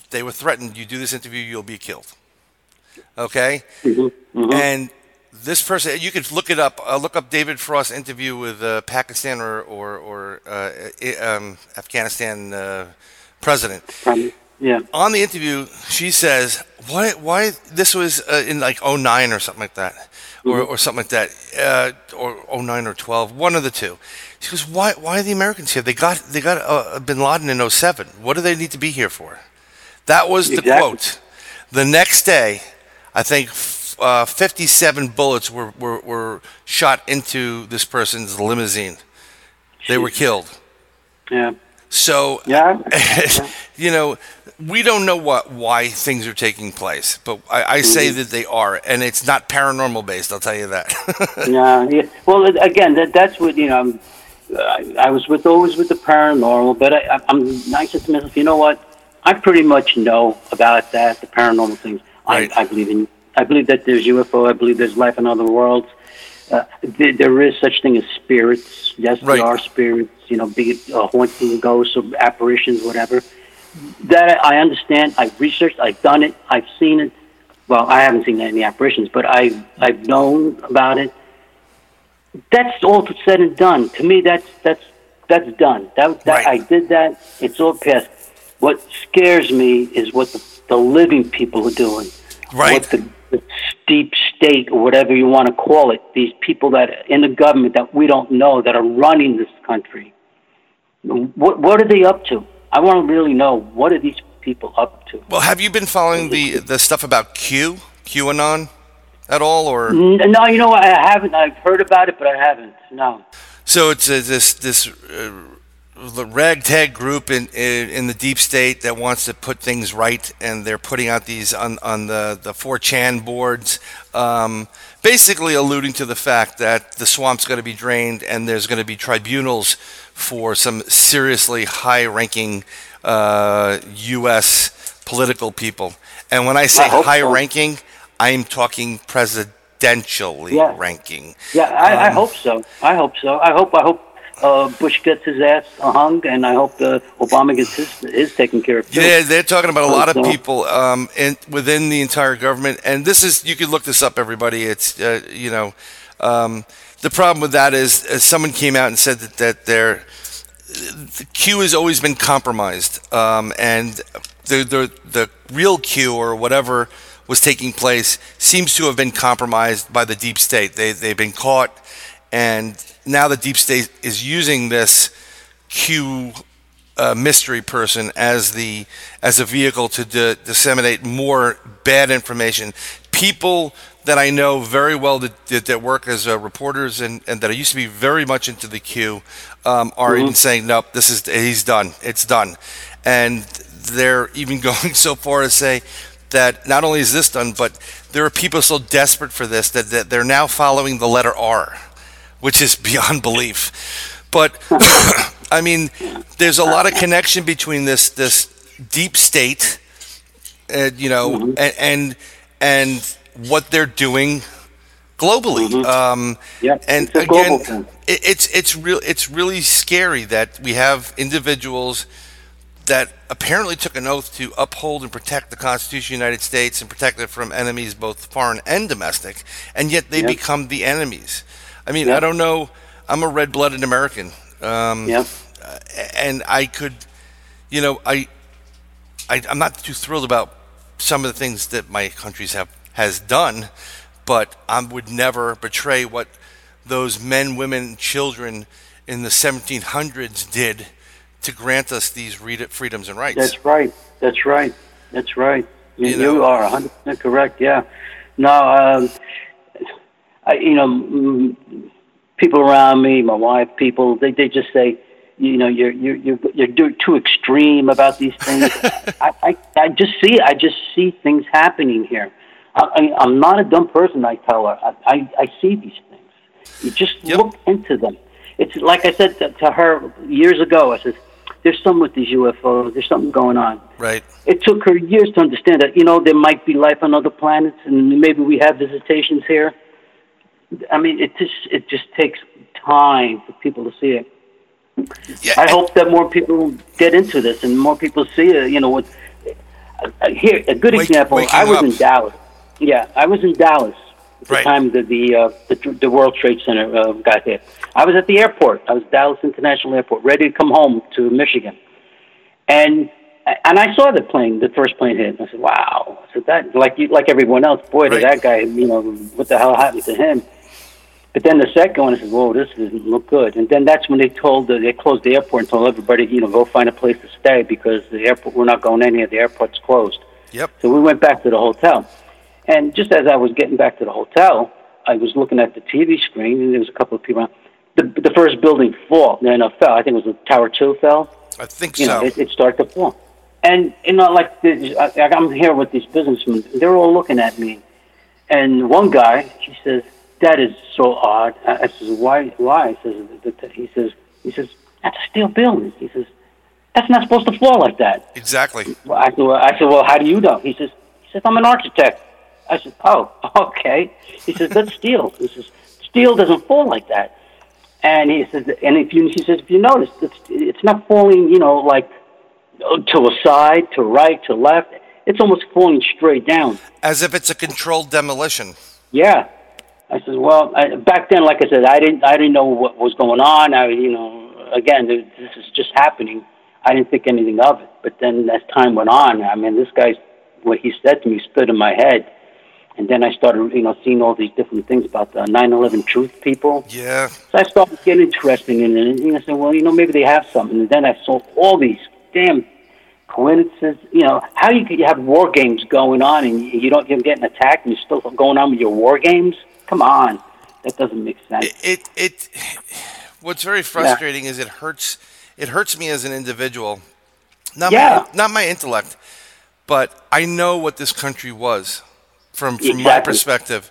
they were threatened. You do this interview, you'll be killed. Okay, mm-hmm. and this person, you could look it up. Uh, look up David Frost interview with uh, Pakistan or or, or uh, um, Afghanistan uh, president. Um, yeah. On the interview, she says, "Why? Why this was uh, in like 09 or something like that, or, or something like that, uh, or 09 or 12, one of the two. She goes, "Why? Why are the Americans here? They got they got uh, Bin Laden in 07. What do they need to be here for?" That was the Exactly. quote. The next day, I think uh, 57 bullets were, were, were shot into this person's limousine. They were killed. Yeah. So Yeah. you know, we don't know what why things are taking place, but I, I say Mm-hmm. that they are, and it's not paranormal based. I'll tell you that. yeah, yeah. Well, again, that, that's what you know. I, I was with always with the paranormal, but I, I- I'm nice to myself. You know what? I pretty much know about that, the paranormal things. Right. I, I believe in. I believe that there's UFO. I believe there's life in other worlds. Uh, there, there is such thing as spirits. Yes, Right. there are spirits. You know, be it uh, haunting ghosts or apparitions, whatever. That I I understand. I've researched. I've done it. I've seen it. Well, I haven't seen any apparitions, but I've I've known about it. That's all said and done. To me, that's that's that's done. That, that Right. I did that. It's all past. What scares me is what the, the living people are doing. Right. What the deep state or whatever you want to call it. These people that are in the government that we don't know that are running this country. What what are they up to? I want to really know what are these people up to. well, have you been following the the stuff about Q, QAnon, at all, or No, you know? I haven't. I've heard about it, but I haven't. No. so it's uh, this this uh, the ragtag group in, in in the deep state that wants to put things right, and they're putting out these on on the the 4chan boards, um, basically alluding to the fact that the swamp's going to be drained, and there's going to be tribunals for some seriously high-ranking uh, U.S. political people. And when I say I high-ranking, I'm talking presidentially Yeah. ranking. Yeah, I, I Um, hope so. I hope so. I hope. I hope uh, Bush gets his ass hung, and I hope uh, Obama gets his his taken care of too. Yeah, they're talking about a lot of people um, in, within the entire government, and this is you could look this up, everybody. It's uh, you know, um, the problem with that is uh, someone came out and said that that their the Q has always been compromised, um, and the, the the real Q or whatever was taking place seems to have been compromised by the deep state. They they've been caught, and now the deep state is using this Q uh, mystery person as the as a vehicle to di- disseminate more bad information. People that I know very well that, that, that work as uh, reporters and, and that I used to be very much into the queue um, are even saying, nope, this is he's done, it's done, and they're even going so far as say that not only is this done, but there are people so desperate for this that, that they're now following the letter R, which is beyond belief. But I mean, there's a lot of connection between this this deep state, uh, you know, and, and and what they're doing globally. Um, Yeah, and it's again, it, it's it's real. It's really scary that we have individuals that apparently took an oath to uphold and protect the Constitution of the United States and protect it from enemies, both foreign and domestic, and yet they Yep. become the enemies. I mean, Yep. I don't know. I'm a red-blooded American, um, Yep. and I could, you know, I, I, I'm not too thrilled about some of the things that my countries have has done, but I would never betray what those men, women, children in the 1700s did to grant us these freedoms and rights. That's right. That's right. That's right. You, You you are 100 percent correct. Yeah. Now, um, I, you know, people around me, my wife, people, they they just say, you know, you're you're you're you're too extreme about these things. I, I I just see I just see things happening here. I, I, I'm not a dumb person. I tell her. I I, I see these things. You just Yep. look into them. It's like I said to, to her years ago. I said, "There's something with these UFOs. There's something going on." right. It took her years to understand that. You know, there might be life on other planets, and maybe we have visitations here. I mean, it just it just takes time for people to see it. Yeah, I hope that more people get into this and more people see it. You know, what? Uh, here, a good Wake- example. I was up. in Dallas. Yeah, I was in Dallas at the Right. time that the uh, the, the World Trade Center uh, got hit. I was at the airport. I was Dallas International Airport, ready to come home to Michigan, and and I saw the plane, the first plane hit. And I said, "Wow!" I said that like you, like everyone else. Boy, did that guy, you know, what the hell happened to him? But then the second one, I said, "Whoa, this doesn't look good." And then that's when they told the, they closed the airport and told everybody, you know, go find a place to stay because the airport we're not going in here. The airport's closed. Yep. So we went back to the hotel, and just as I was getting back to the hotel, I was looking at the TV screen, and there was a couple of people. around. The the first building fall, no, no, fell. I think it was the Tower Two fell I think you so. know, it, it started to fall. And you know, like this, I, I'm here with these businessmen. They're all looking at me, and one guy, he says, "That is so odd." I, I says, "Why? Why?" He says, "He says, he says that's a steel building." He says, "That's not supposed to fall like that." exactly. Well, I said, well, I said, "Well, how do you know?" He says, "He says I'm an architect." I said, "Oh, okay." He says, "That's steel." He says, "Steel doesn't fall like that." And he says, and if you, he says, if you notice, it's it's not falling, you know, like to a side, to right, to left. It's almost falling straight down. As if it's a controlled demolition. Yeah. I said, well, I, back then, like I said, I didn't, I didn't know what was going on. I, you know, again, this is just happening. I didn't think anything of it. But then as time went on, I mean, this guy's, what he said to me stood in my head. And then I started, you know, seeing all these different things about the 9/11 truth people. Yeah. So I started getting interested in it. And I said, well, you know, maybe they have something. And then I saw all these damn coincidences. You know, how you could you have war games going on and you you don't you're getting attacked and you're still going on with your war games? Come on, that doesn't make sense. It it, it what's very frustrating is it hurts it hurts me as an individual. Not Yeah. my, not my intellect, but I know what this country was from from my Exactly. Mm-hmm. perspective.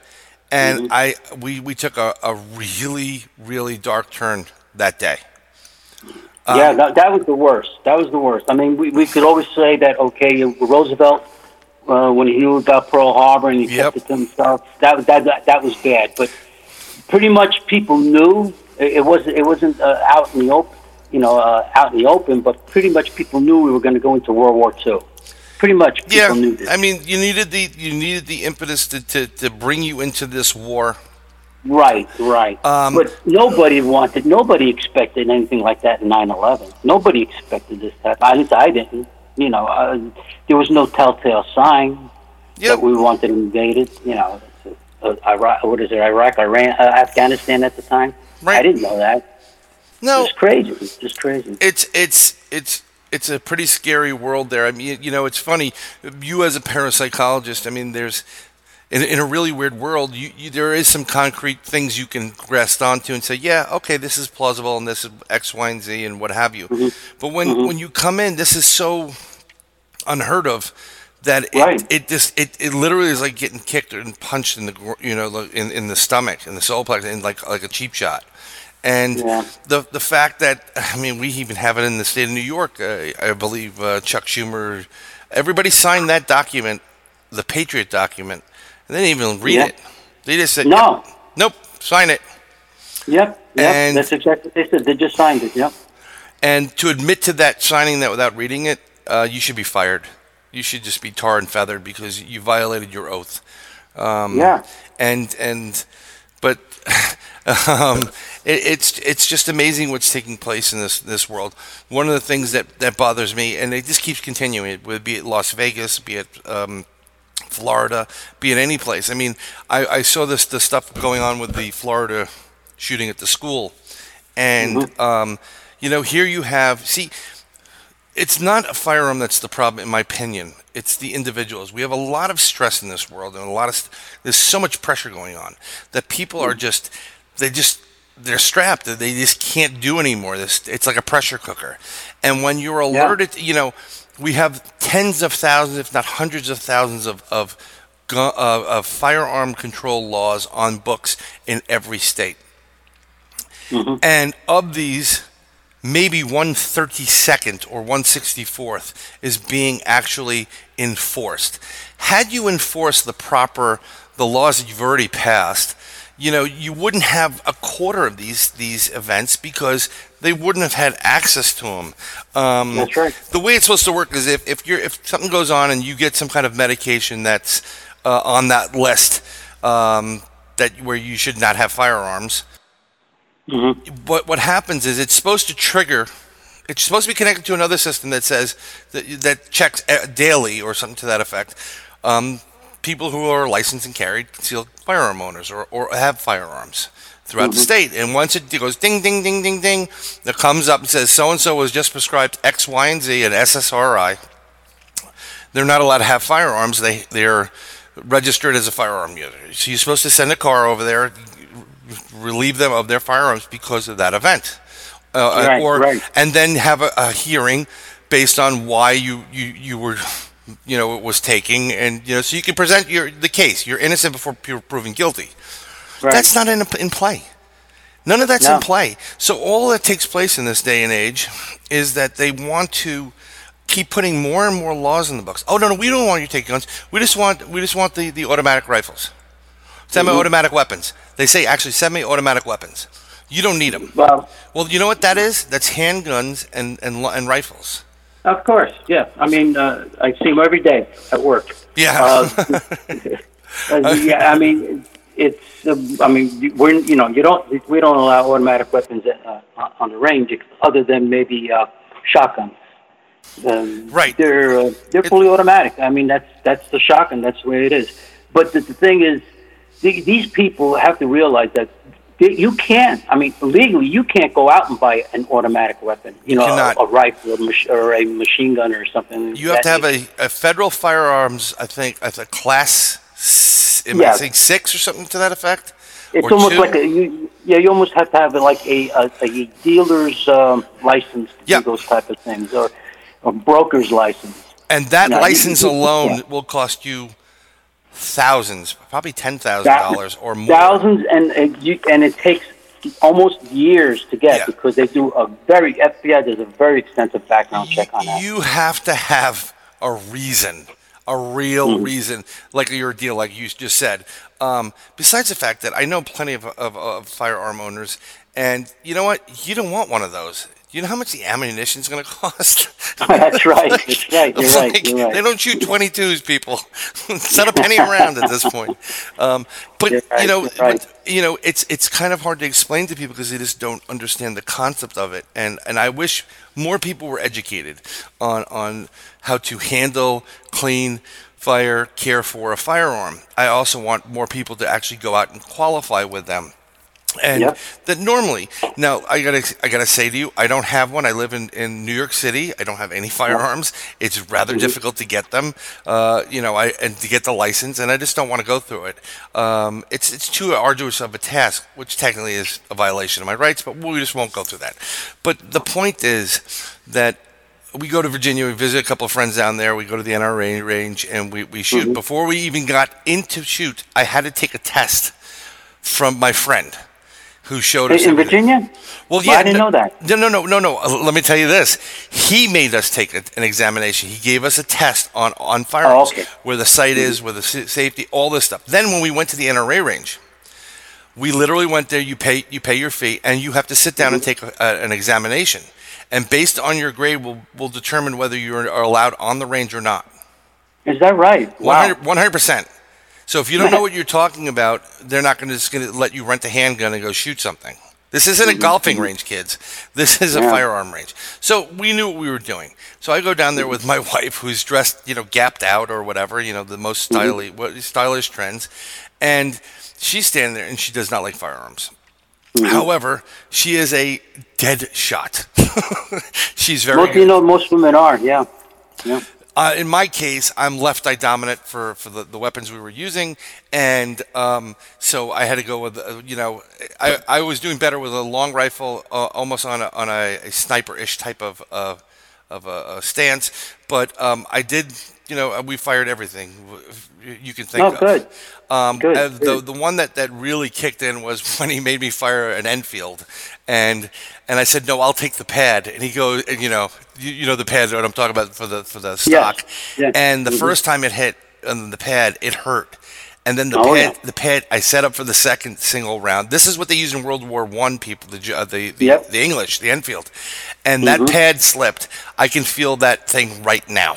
And I we, we took a, a really, really dark turn that day. Um, yeah, that, that was the worst. That was the worst. I mean, we, we could always say that, okay, Roosevelt, uh, when he knew about Pearl Harbor and he Yep. kept it to himself, that, that, that, that was bad. But pretty much people knew it, it wasn't, it wasn't uh, out in the open, you know, uh, out in the open, but pretty much people knew we were going to go into World War II. Pretty much people Yeah, knew this. I mean, you needed the you needed the impetus to, to, to bring you into this war. Right, right. Um, but nobody wanted, nobody expected anything like that in 9/11. Nobody expected this type. At least I didn't. You know, uh, there was no telltale sign Yeah, that we wanted invaded. You know, uh, Iraq. What is it? Iraq, Iran, uh, Afghanistan at the time. Right. I didn't know that. no, It's crazy. It's just crazy. it's it's it's it's a pretty scary world there. I mean, you know, it's funny. You as a parapsychologist, I mean, there's in, in a really weird world, you, you there is some concrete things you can grasp onto and say, yeah, okay, this is plausible and this is X, Y, and Z and what have you. But when when you come in, this is so unheard of that it, Right. it just it, it literally is like getting kicked and punched in the you know in, in the stomach in the solar plexus in like like a cheap shot and Yeah. the the fact that I mean we even have it in the state of New York uh, I believe uh, Chuck Schumer everybody signed that document the Patriot document and they didn't even read Yeah. it they just said No. "Yep, nope sign it Yep. Yep. And- That's exactly what they said. They just signed it. Yep. And to admit to that, signing that without reading it, uh, you should be fired. You should just be tarred and feathered because you violated your oath. Um, Yeah. And and, but um, it, it's it's just amazing what's taking place in this this world. One of the things that that bothers me, and it just keeps continuing, it would be it Las Vegas, be it. Um, Florida, be it any place. I mean, I, I saw this the stuff going on with the Florida shooting at the school, and um, you know, here you have see, it's not a firearm that's the problem, in my opinion. It's the individuals. We have a lot of stress in this world, and a lot of st- there's so much pressure going on that people are just they just they're strapped. They just can't do anymore. This it's like a pressure cooker, and when you're Yeah. alerted, you know, we have tens of thousands, if not hundreds of thousands of of, uh, of firearm control laws on books in every state. And of these, maybe 132nd or 164th is being actually enforced. Had you enforced the proper the laws that you've already passed, you know, you wouldn't have a quarter of these these events because they wouldn't have had access to them. Um, That's right. The way it's supposed to work is if, if you're if something goes on and you get some kind of medication that's uh, on that list um, that where you should not have firearms, what what happens is it's supposed to trigger. It's supposed to be connected to another system that says that that checks daily or something to that effect. Um, people who are licensed and carried concealed firearm owners or, or have firearms throughout the state. And once it goes ding ding ding ding ding, that comes up and says so and so was just prescribed X Y and Z and SSRI. They're not allowed to have firearms. They they're registered as a firearm user. So you're supposed to send a car over there, relieve them of their firearms because of that event, uh, Right, or right. and then have a, a hearing based on why you, you you were you know it was taking and you know so you can present your the case. You're innocent before you're proven guilty. Right. That's not in, in play. None of that's No. in play. So all that takes place in this day and age is that they want to keep putting more and more laws in the books. Oh no, no, we don't want you to take guns. We just want we just want the, the automatic rifles, semi-automatic weapons. They say actually semi-automatic weapons. You don't need them. well, Well, you know what that is? That's handguns and and, and rifles. of course, yeah. I mean, uh, I see them every day at work. Yeah. Uh, uh, yeah, I mean, it's. Um, I mean, we're you know you don't we don't allow automatic weapons uh, on the range other than maybe uh, shotguns. Um, Right. They're uh, they're fully automatic. I mean, that's that's the shotgun. That's the way it is. But the, the thing is, the, these people have to realize that th- you can't. I mean, legally, you can't go out and buy an automatic weapon. You know, a, cannot. a rifle or, mach- or a machine gun or something. You have to have a, a federal firearms, I think, as a class, am I Yeah. saying six or something to that effect? It's almost two? like a you. Yeah, you almost have to have like a a, a dealer's um, license to Yeah. do those type of things, or a broker's license. And that No, you- license you- alone yeah. will cost you thousands, probably ten thousand dollars or more. Thousands, and and, you, and it takes almost years to get Yeah. because they do a very FBI does a very extensive background check on that. You have to have a reason, a real Hmm. reason, like your deal, like you just said. Um, besides the fact that I know plenty of, of, of firearm owners, and you know what? You don't want one of those. You know how much the ammunition is going to cost? That's right. That's right. You're right. Like, You're right. They don't shoot 22s, people. Set a penny around at this point. Um, but right, you know, right. but, you know, it's it's kind of hard to explain to people because they just don't understand the concept of it. And and I wish more people were educated on on how to handle, clean, fire, care for a firearm. I also want more people to actually go out and qualify with them. And Yep. that normally, now I gotta, I gotta say to you, I don't have one. I live in, in New York City. I don't have any firearms. It's rather difficult to get them, uh, you know, I and to get the license, and I just don't want to go through it. Um, it's it's too arduous of a task, which technically is a violation of my rights, but we just won't go through that. But the point is that we go to Virginia, we visit a couple of friends down there, we go to the NRA range, and we, we shoot. Before we even got into shoot, I had to take a test from my friend who showed us in. Virginia? Well, Well, yeah, I didn't no, know that. No, no, no, no, no. Uh, Let me tell you this. He made us take an examination. He gave us a test on on firearms, Oh, okay. where the sight is, where the safety, all this stuff. Then when we went to the NRA range, we literally went there. You pay you pay your fee, and you have to sit down and take a, a, an examination. And based on your grade, we'll, we'll determine whether you are are allowed on the range or not. Is that right? Wow. 100 percent. So if you don't know what you're talking about, they're not going to just going to let you rent a handgun and go shoot something. This isn't a mm-hmm. golfing mm-hmm. range, kids. This is a Yeah. firearm range. So we knew what we were doing. So I go down there with my wife, who's dressed, you know, gapped out or whatever, you know, the most mm-hmm. stylish, what stylish trends, and she's standing there and she does not like firearms. However, she is a dead shot. she's very Most, you know, most women are. Yeah. Yeah. Uh, in my case, I'm left eye dominant for, for the, the weapons we were using, and um, so I had to go with uh, you know I, I was doing better with a long rifle, uh, almost on a, on a, a sniper ish type of uh, of a, a stance, but um, I did you know we fired everything you can think Oh, of. good. Um, Good, uh, the good. the one that, that really kicked in was when he made me fire an Enfield, and and I said no, I'll take the pad, and he goes, and, you know, you, you know the pad that I'm talking about for the for the stock, yes. and the Mhm. first time it hit on the pad, it hurt, and then the Oh, pad yeah. the pad I set up for the second single round. This is what they use in World War One people, the uh, the the, Yep. the English, the Enfield, and that pad slipped. I can feel that thing right now.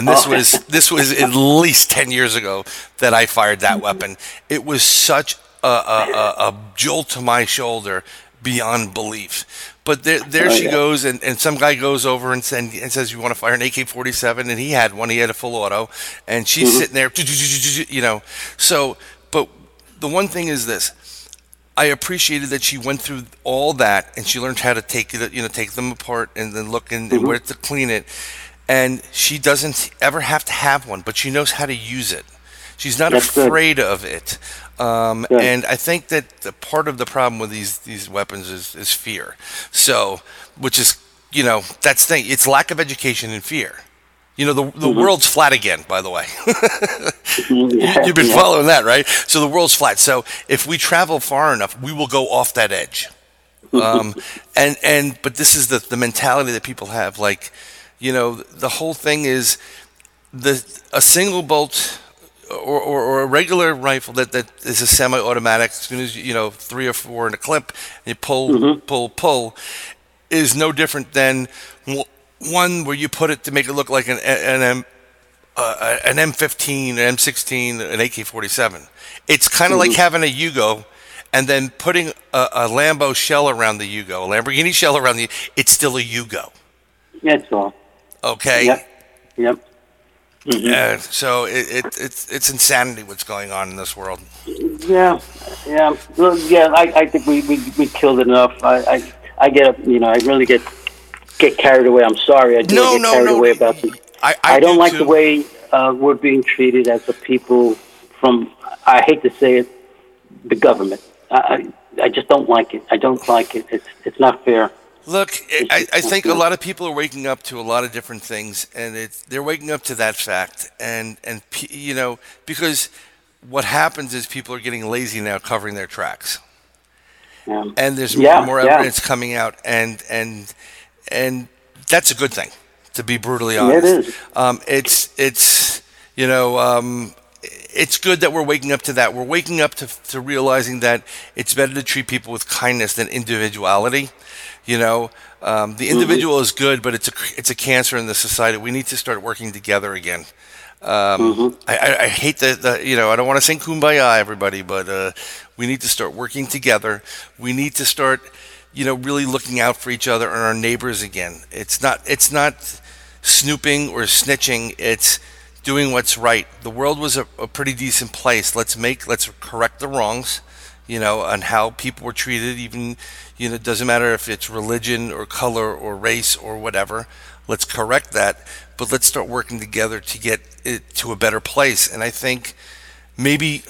And this Oh. was this was at least ten years ago that I fired that weapon. It was such a, a, a, a jolt to my shoulder beyond belief. But there, there Oh, she yeah. goes, and, and some guy goes over and, send, and says, "You want to fire an AK-47?" And he had one. He had a full auto, and she's Mm-hmm. sitting there, you know. So, but the one thing is this: I appreciated that she went through all that and she learned how to take it, you know, take them apart and then look and, Mm-hmm. and where to clean it. And she doesn't ever have to have one, but she knows how to use it. She's not That's good. afraid of it. Um, Good. and I think that the part of the problem with these these weapons is, is fear. So, which is you know that's the thing. It's lack of education and fear. You know the the world's flat again. By the way, Yeah, You've been yeah. following that, right? So the world's flat. So if we travel far enough, we will go off that edge. Um, and and but this is the the mentality that people have. Like, you know, the whole thing is the a single bolt or, or, or a regular rifle that, that is a semi-automatic. As soon as you know three or four in a clip, and you pull, pull, pull, is no different than one where you put it to make it look like an an M uh, an M15, an M16, an AK-47. It's kind of like having a Yugo and then putting a, a Lambo shell around the Yugo, a Lamborghini shell around the. It's still a Yugo. That's all. Okay. Yep. Yep. Yeah, so it, it, it's it's insanity what's going on in this world. Yeah, yeah, well, yeah. I, I think we, we, we killed enough. I, I I get up, you know, I really get get carried away. I'm sorry, I do No, get no, carried no. away about this. I, I, I, don't do like too. the way uh, we're being treated as the people from. I hate to say it, the government. I I I just don't like it. I don't like it. It's it's not fair. Look, I, I think a lot of people are waking up to a lot of different things, and they're waking up to that fact, and and you know because what happens is people are getting lazy now covering their tracks, Um, and there's Yeah, more and more yeah. evidence coming out, and and and that's a good thing, to be brutally honest. is. Um, it's it's you know um, it's good that we're waking up to that. We're waking up to to realizing that it's better to treat people with kindness than individuality. You know, um, the individual is good, but it's a it's a cancer in the society. We need to start working together again. Um, I, I, I hate the, the you know I don't want to sing kumbaya everybody, but uh, we need to start working together. We need to start you know really looking out for each other and our neighbors again. It's not it's not snooping or snitching. It's doing what's right. The world was a, a pretty decent place. Let's make let's correct the wrongs, you know, on how people were treated. Even you know, it doesn't matter if it's religion or color or race or whatever. Let's correct that, but let's start working together to get it to a better place. And I think maybe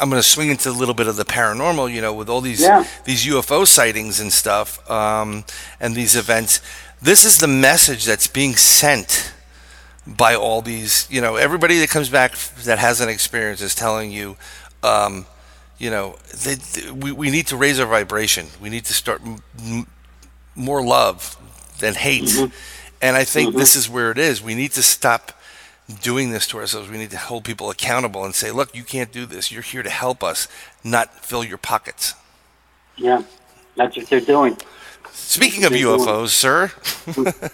I'm going to swing into a little bit of the paranormal, you know, with all these Yeah. these UFO sightings and stuff, um, and these events. This is the message that's being sent by all these, you know, everybody that comes back that has an experience is telling you, um, you know, they, they- we, we need to raise our vibration. We need to start m- m- more love than hate. Mm-hmm. And I think mm-hmm. this is where it is. We need to stop doing this to ourselves. We need to hold people accountable and say, look, you can't do this. You're here to help us, not fill your pockets. Yeah, that's what they're doing. Speaking of UFOs, sir,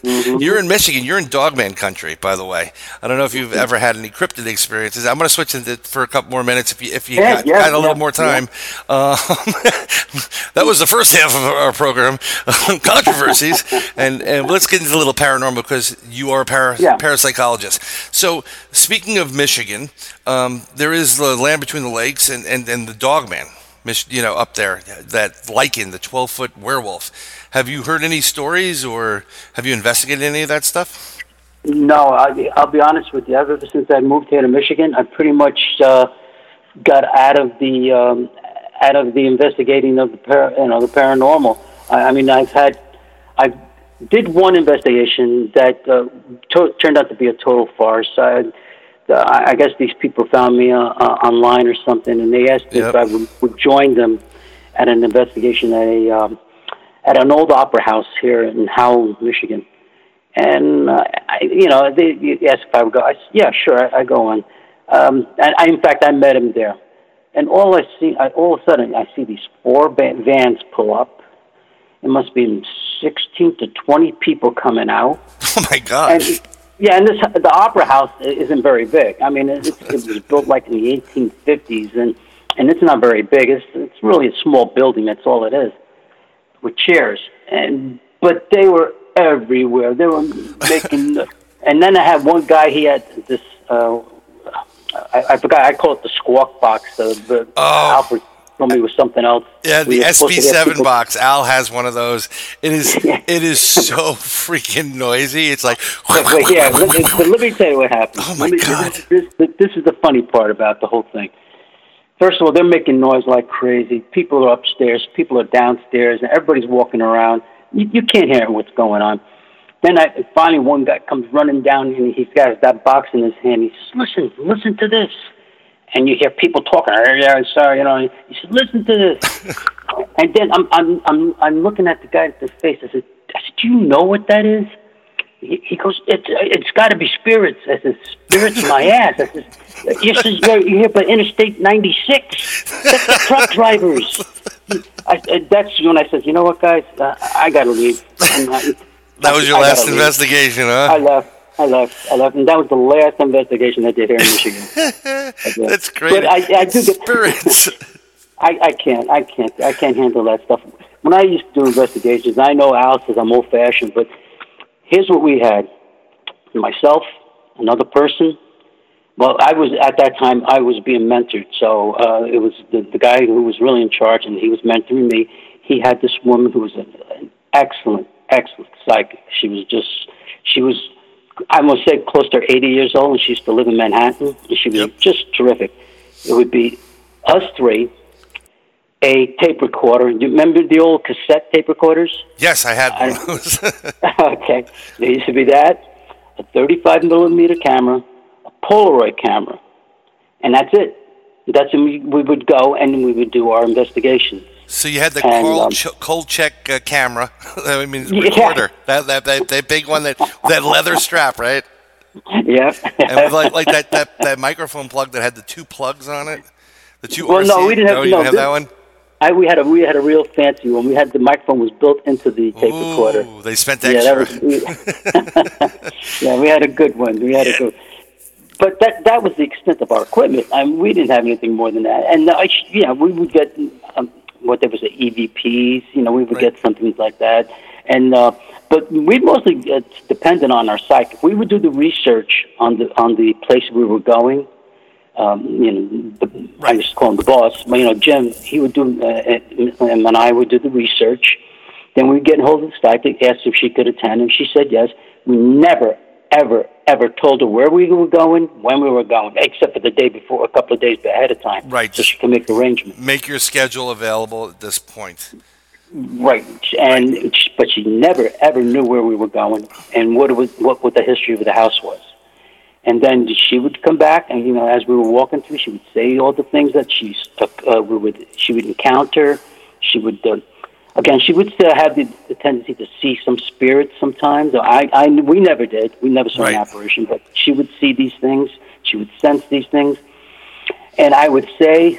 you're in Michigan. You're in Dogman country, by the way. I don't know if you've ever had any cryptid experiences. I'm going to switch into for a couple more minutes if you if you Yeah, got, yeah, got a little yeah, more time. Um, that was the first half of our program, controversies, and and let's get into a little paranormal because you are a para, parapsychologist. So speaking of Michigan, um, there is the land between the lakes and and, and the Dogman. You know, up there, that lichen, the 12 foot werewolf. Have you heard any stories or have you investigated any of that stuff? No, I, I'll be honest with you. Ever since I moved here to Michigan, I pretty much uh, got out of the um, out of the investigating of the par- you know the paranormal. I, I mean, I've had I did one investigation that uh, to- turned out to be a total farce. I, I I guess these people found me uh, uh, online or something, and they asked Yep. if I would, would join them at an investigation at a um, at an old opera house here in Howell, Michigan. And uh, I, you know, they you asked if I would go. I said, yeah, sure, I, I go on. Um, and I, in fact, I met him there. And all I see, I, all of a sudden, I see these four va- vans pull up. It must be sixteen to twenty people coming out. Oh my And gosh. yeah, and this the opera house isn't very big. I mean, it, it was built like in the 1850s, and and it's not very big. It's it's really a small building. That's all it is, with chairs. And but they were everywhere. They were making. and then I had one guy. He had this. Uh, I, I forgot. I call it the squawk box. The, the Oh. Alfred told me it was something else. Yeah, the were supposed to get SB7 box. Al has one of those. It is it is so freaking noisy. It's like But, but yeah, let, let me tell you what happened. Oh, my me- God. This, this, this is the funny part about the whole thing. First of all, they're making noise like crazy. People are upstairs, people are downstairs, and everybody's walking around. You, you can't hear what's going on. Then I, finally, one guy comes running down, and he's got that box in his hand. He says, "Listen, listen to this." And you hear people talking. "Oh, Yeah, sorry, you know. He said, "Listen to this." and then I'm, I'm, I'm, I'm looking at the guy at the face. I said, I said, "Do you know what that is?" He, he goes, it's it's got to be spirits. I says, spirits my ass. I says, you says you're you're here by Interstate 96. That's the truck drivers. I, I- that's when I said, you know what, guys, uh, I got to leave. And that was your I last leave. investigation, I huh? left. I left. I left, and that was the last investigation I did here in Michigan. That's great. But I, I do get spirits. I, I can't. I can't. I can't handle that stuff. When I used to do investigations, I know Al says I'm old fashioned, but here's what we had: myself, another person, Well, I was at that time. I was being mentored, so uh, it was the, the guy who was really in charge, and he was mentoring me. He had this woman who was an, excellent, excellent psychic. She was just, she was, I must say, close to 80 years old, and she used to live in Manhattan. And she was Yep. just terrific. It would be us three, a tape recorder. You remember the old cassette tape recorders? Yes, I had one of those. okay. There used to be that, a 35 millimeter camera, a Polaroid camera, and that's it. That's when we, we would go and we would do our investigations. so you had the And, cold, um, ch- cold check uh, camera. I mean, Yeah. recorder. That, that that that big one that that leather strap, right? Yeah. And like like that, that that microphone plug that had the two plugs on it. The two. Well, no, we didn't have- No, you no, didn't have this- that one. I, we had a we had a real fancy one. We had the microphone was built into the tape recorder. Ooh, they spent Yeah, that extra. was. We, yeah, we had a good one. We had a good. But that that was the extent of our equipment. I mean, we didn't have anything more than that. And I, sh- yeah, we would get um, what there was the EVPs. You know, we would Right. get something like that. And uh, but we mostly uh, depended on our psychic. We would do the research on the on the place we were going. Um, you know, the, I used to call him the boss. But, you know, Jim, he would do, uh, and and I would do the research. Then we'd get in hold of the psychic, asked if she could attend, and she said yes. We never, ever, ever told her where we were going, when we were going, except for the day before, a couple of days ahead of time. Right. So she could make arrangements. Make your schedule available at this point. Right. And, but she never, ever knew where we were going and what it was, what, what the history of the house was. And then she would come back, and you know, as we were walking through, she would say all the things that she uh, we would she would encounter. She would uh, again, she would still have the, the tendency to see some spirits sometimes. I, I, we never did. We never saw Right. an apparition, but she would see these things. She would sense these things, and I would say,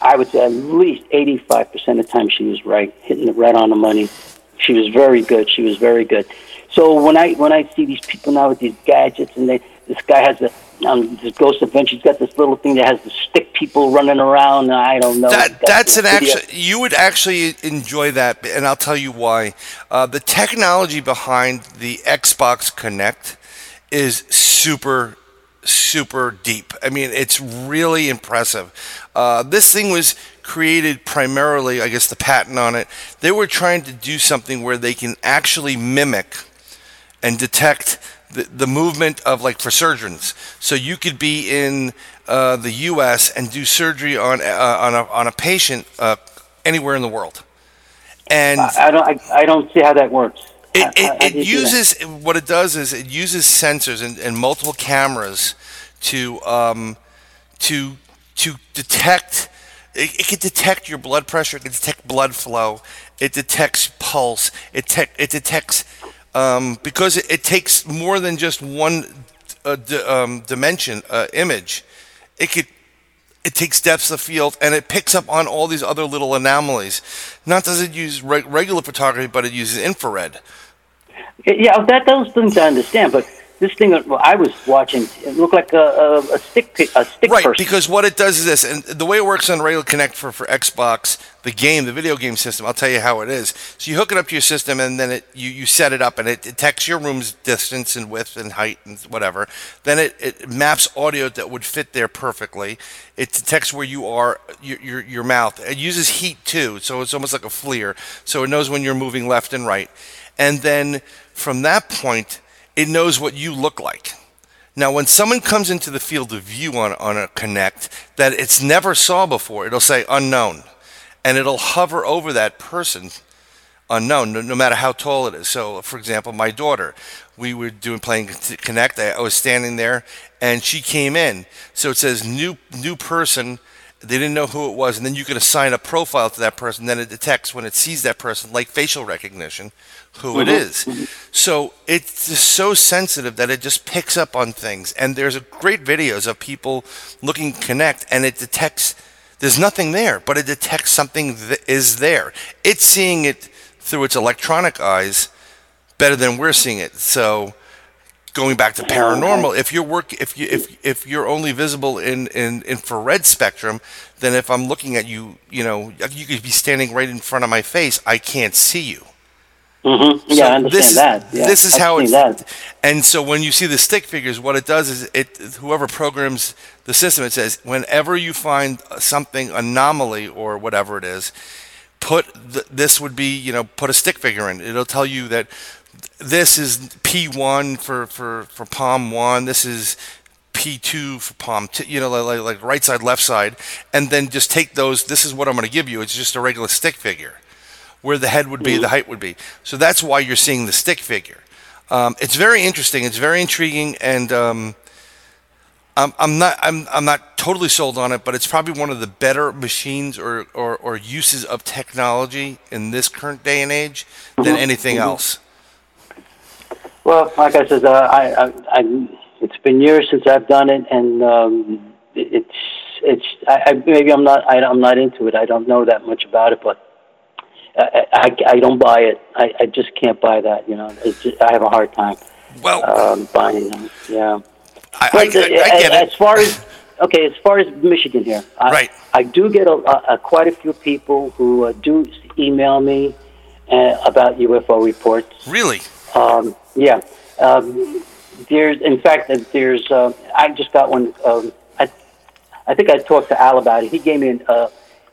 I would say at least eighty-five percent of the time she was right, hitting it right on the money. She was very good. She was very good. So when I when I see these people now with these gadgets, and they this guy has a um, this Ghost Adventure, he's got this little thing that has the stick people running around. And I don't know. That that's an actually you would actually enjoy that, and I'll tell you why. Uh, the technology behind the Xbox Kinect is super super deep. I mean, it's really impressive. Uh, this thing was created primarily, I guess, the patent on it. They were trying to do something where they can actually mimic and detect the, the movement of like for surgeons. So you could be in uh, the U.S. and do surgery on uh, on a on a patient uh, anywhere in the world, and I don't. I, I don't see how that works. it, it, it you do that? uses what it does is it uses sensors and, and multiple cameras to um, to to detect. It, it can detect your blood pressure. It can detect blood flow. It detects pulse. It tec- it detects um, because it, it takes more than just one uh, d- um, dimension uh, image. It could it takes depths of field and it picks up on all these other little anomalies. Not does it use reg- regular photography, but it uses infrared. Yeah, that those things I understand, but this thing I was watching, it looked like a, a, a stick a stick Right, person. because what it does is this, and the way it works on Rail Kinect for, for Xbox, the game, the video game system, I'll tell you how it is. So you hook it up to your system, and then it you, you set it up, and it detects your room's distance and width and height and whatever. Then it, it maps audio that would fit there perfectly. It detects where you are, your, your, your mouth. It uses heat too, so it's almost like a FLIR. So it knows when you're moving left and right. And then from that point, it knows what you look like. Now, when someone comes into the field of view on, on a Kinect that it's never saw before, it'll say unknown. And it'll hover over that person, unknown, no, no matter how tall it is. So, for example, my daughter, we were doing playing Kinect. I, I was standing there, and she came in. So it says new new person. They didn't know who it was, and then you can assign a profile to that person. Then it detects when it sees that person, like facial recognition, who it mm-hmm. is. So it's just so sensitive that it just picks up on things. And there's a great videos of people looking Kinect, and it detects there's nothing there, but it detects something that is there. It's seeing it through its electronic eyes better than we're seeing it. So going back to paranormal, if you're work if you if if you're only visible in, in infrared spectrum, then if I'm looking at you, you know, you could be standing right in front of my face, I can't see you. Mm-hmm. Yeah, So I understand this is, that. Yeah, This is how it's. that. And so when you see the stick figures, what it does is it whoever programs the system, it says whenever you find something anomaly or whatever it is, put th- this would be you know put a stick figure in. It'll tell you that this is P1 for for for palm one. This is P2 for palm, two, you know, like, like right side, left side, and then just take those. This is what I'm going to give you. It's just a regular stick figure where the head would be, the height would be. So that's why you're seeing the stick figure. Um, it's very interesting. It's very intriguing, and um, I'm, I'm not I'm, I'm not totally sold on it, but it's probably one of the better machines or, or, or uses of technology in this current day and age than anything else. Well, like I said, uh, I, I, I, it's been years since I've done it, and um, it- it's, it's. I, I, maybe I'm not. I, I'm not into it. I don't know that much about it, but I, I, I don't buy it. I, I just can't buy that. You know, it's just, I have a hard time Well, um, buying them. Yeah. I, I, But, I, I get uh, it. As far as okay, as far as Michigan here, I, Right. I do get a, a, a quite a few people who uh, do email me uh, about UFO reports. Really? Um, yeah. Um, there's, in fact, there's. Uh, I just got one. Um, I, I think I talked to Al about it. He gave me an, uh,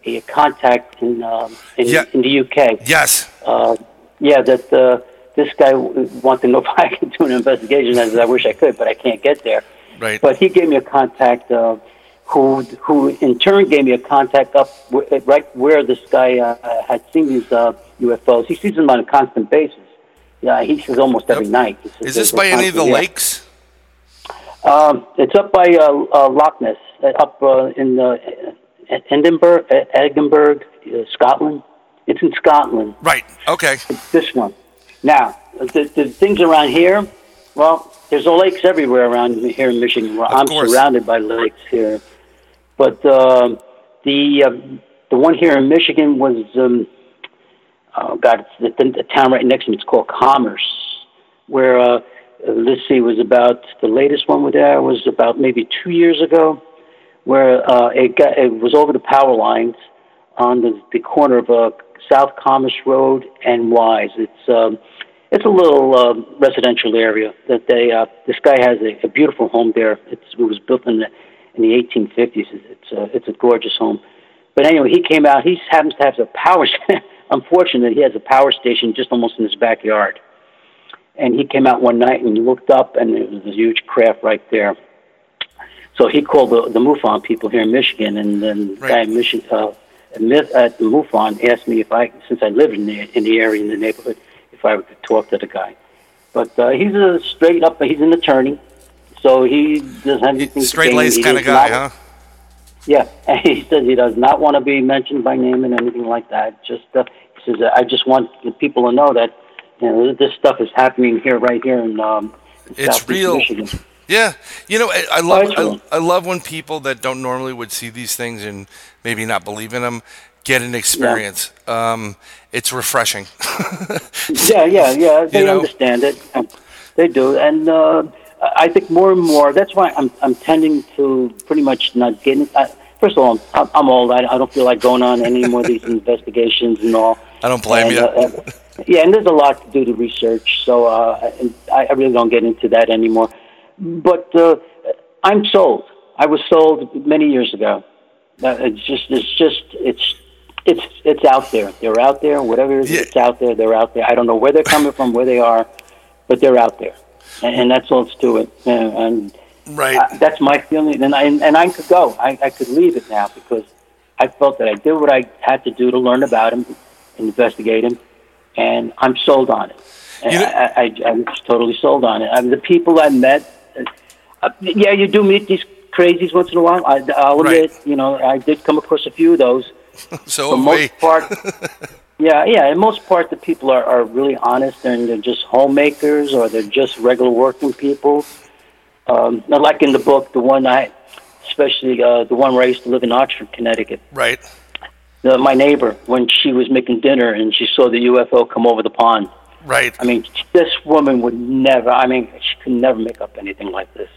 a contact in um, in, Yeah. in the UK. Yes. Uh, yeah, that uh, this guy w- wanted to know if I could do an investigation. I said, I wish I could, but I can't get there. Right. But he gave me a contact uh, who, who in turn gave me a contact up w- right where this guy uh, had seen these uh, UFOs. He sees them on a constant basis. Yeah, he says almost every night. Is this by any of the lakes? Um, it's up by uh, uh, Loch Ness, uh, up uh, in uh, Edinburgh, uh, Edinburgh, uh, Scotland. It's in Scotland. Right. Okay. This one. Now, the, the things around here, well, there's lakes everywhere around here in Michigan. Well, I'm course. surrounded by lakes here, but um the the one here in Michigan was, um, oh God, it's the, the town right next to me. It's called Commerce, where uh, uh, let's see, was about the latest one with there was about maybe two years ago, where uh, it got it was over the power lines on the, the corner of uh, South Commerce Road and Wise. It's um, it's a little uh, residential area that they. Uh, this guy has a, a beautiful home there. It's, it was built in the in the 1850s. It's a, it's a gorgeous home. But anyway, he came out. He happens to have a power. Unfortunately, he has a power station just almost in his backyard. And he came out one night and he looked up, and there was a huge craft right there. So he called the, the MUFON people here in Michigan, and then the Right. guy in Michigan, uh, at the MUFON asked me if I, since I lived in the in the area in the neighborhood, if I could talk to the guy. But uh, he's a straight up. He's an attorney, so he doesn't have anything. Straight laced kind of guy, not- huh? Yeah, and he says he does not want to be mentioned by name and anything like that. Just uh, he says I just want the people to know that you know this stuff is happening here, right here in. Um, It's Southeast real. Michigan. Yeah, you know, I, I love. I, I love when people that don't normally would see these things and maybe not believe in them get an experience. Um, it's refreshing. Yeah, yeah, yeah. They know? understand it. They do, and uh, I think more and more. That's why I'm I'm tending to pretty much not getting. I, first of all, I'm, I'm old. I, I don't feel like going on any more of these investigations and all. I don't blame And, you. uh, uh, yeah, and there's a lot to do to research, so uh, and I, I really don't get into that anymore. But uh, I'm sold. I was sold many years ago. Uh, it's just, it's just, it's, it's, it's out there. They're out there. Whatever it is, Yeah. it's out there. They're out there. I don't know where they're coming from, where they are, but they're out there, and, and that's all it's to it. And, and right. I, that's my feeling, and I and I could go. I, I could leave it now because I felt that I did what I had to do to learn about him, investigate him, and I'm sold on it. And You know- I, I, I'm totally sold on it. I mean, the people I met, uh, yeah, you do meet these crazies once in a while. I, I'll Right. you know, I did come across a few of those. so For most part, yeah, yeah. In most part, the people are, are really honest, and they're just homemakers, or they're just regular working people. Um, like in the book, the one I, especially uh, the one where I used to live in Oxford, Connecticut. Right. The, my neighbor, when she was making dinner and she saw the UFO come over the pond. Right. I mean, this woman would never. I mean, she could never make up anything like this.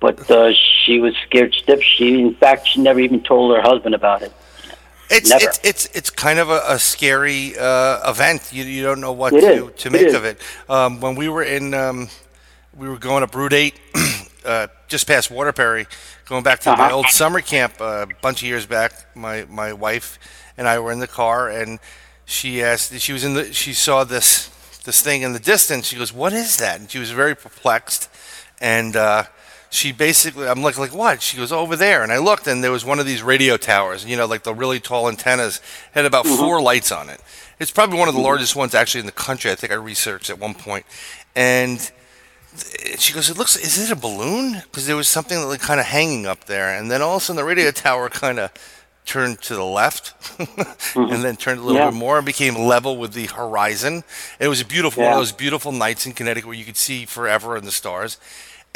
But uh, she was scared stiff. She, in fact, she never even told her husband about it. It's Never. it's it's it's kind of a, a scary uh, event. You you don't know what It to, is. to make is. of it. Um, when we were in, um, we were going up Route Eight, uh, just past Waterbury, going back to my Uh-huh. old summer camp uh, a bunch of years back. My my wife and I were in the car, and she asked. She was in the. She saw this this thing in the distance. She goes, "What is that?" And she was very perplexed, and. She basically I'm like like what? She goes oh, over there and I looked and there was one of these radio towers, you know, like the really tall antennas had about mm-hmm. four lights on it. It's probably one of the mm-hmm. largest ones actually in the country. I think I researched at one point. And she goes, "It looks is it a balloon?" Because there was something that like kind of hanging up there. And then all of a sudden the radio mm-hmm. tower kind of turned to the left and then turned a little Yeah. bit more and became level with the horizon. It was a beautiful one of those beautiful nights in Connecticut where you could see forever in the stars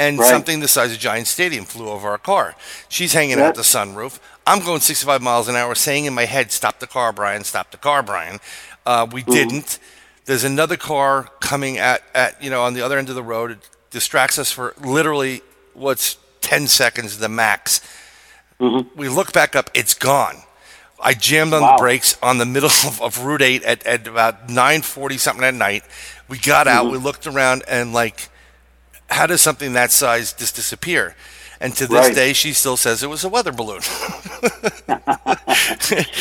and Right. something the size of a Giant Stadium flew over our car. She's hanging Yeah. out the sunroof. I'm going 65 miles an hour, saying in my head, "Stop the car, Brian! Stop the car, Brian!" Uh, we Mm-hmm. didn't. There's another car coming at, at you know on the other end of the road. It distracts us for literally what's 10 seconds the max. We look back up, it's gone. I jammed on Wow. the brakes on the middle of, of Route 8 at, at about 9:40 something at night. We got out, Mm-hmm. we looked around, and like, how does something that size just disappear? And to this Right. day, she still says it was a weather balloon.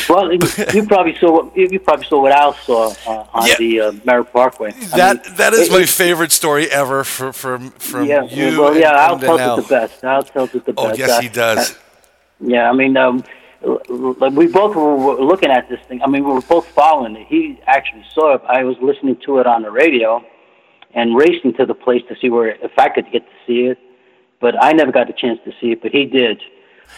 Well, you probably saw what- you probably saw what Al saw uh, on Yeah. the uh, Merritt Parkway. I that mean, that is it- my it- favorite story ever for, from from yeah, you. well, yeah, Al tells Al. it the best. Al tells it the Oh best. Oh yes, Uh, he does. Yeah, I mean, um, we both were were looking at this thing. I mean, we were both following it. He actually saw it. I was listening to it on the radio and racing to the place to see where, if I could get to see it. But I never got the chance to see it, but he did.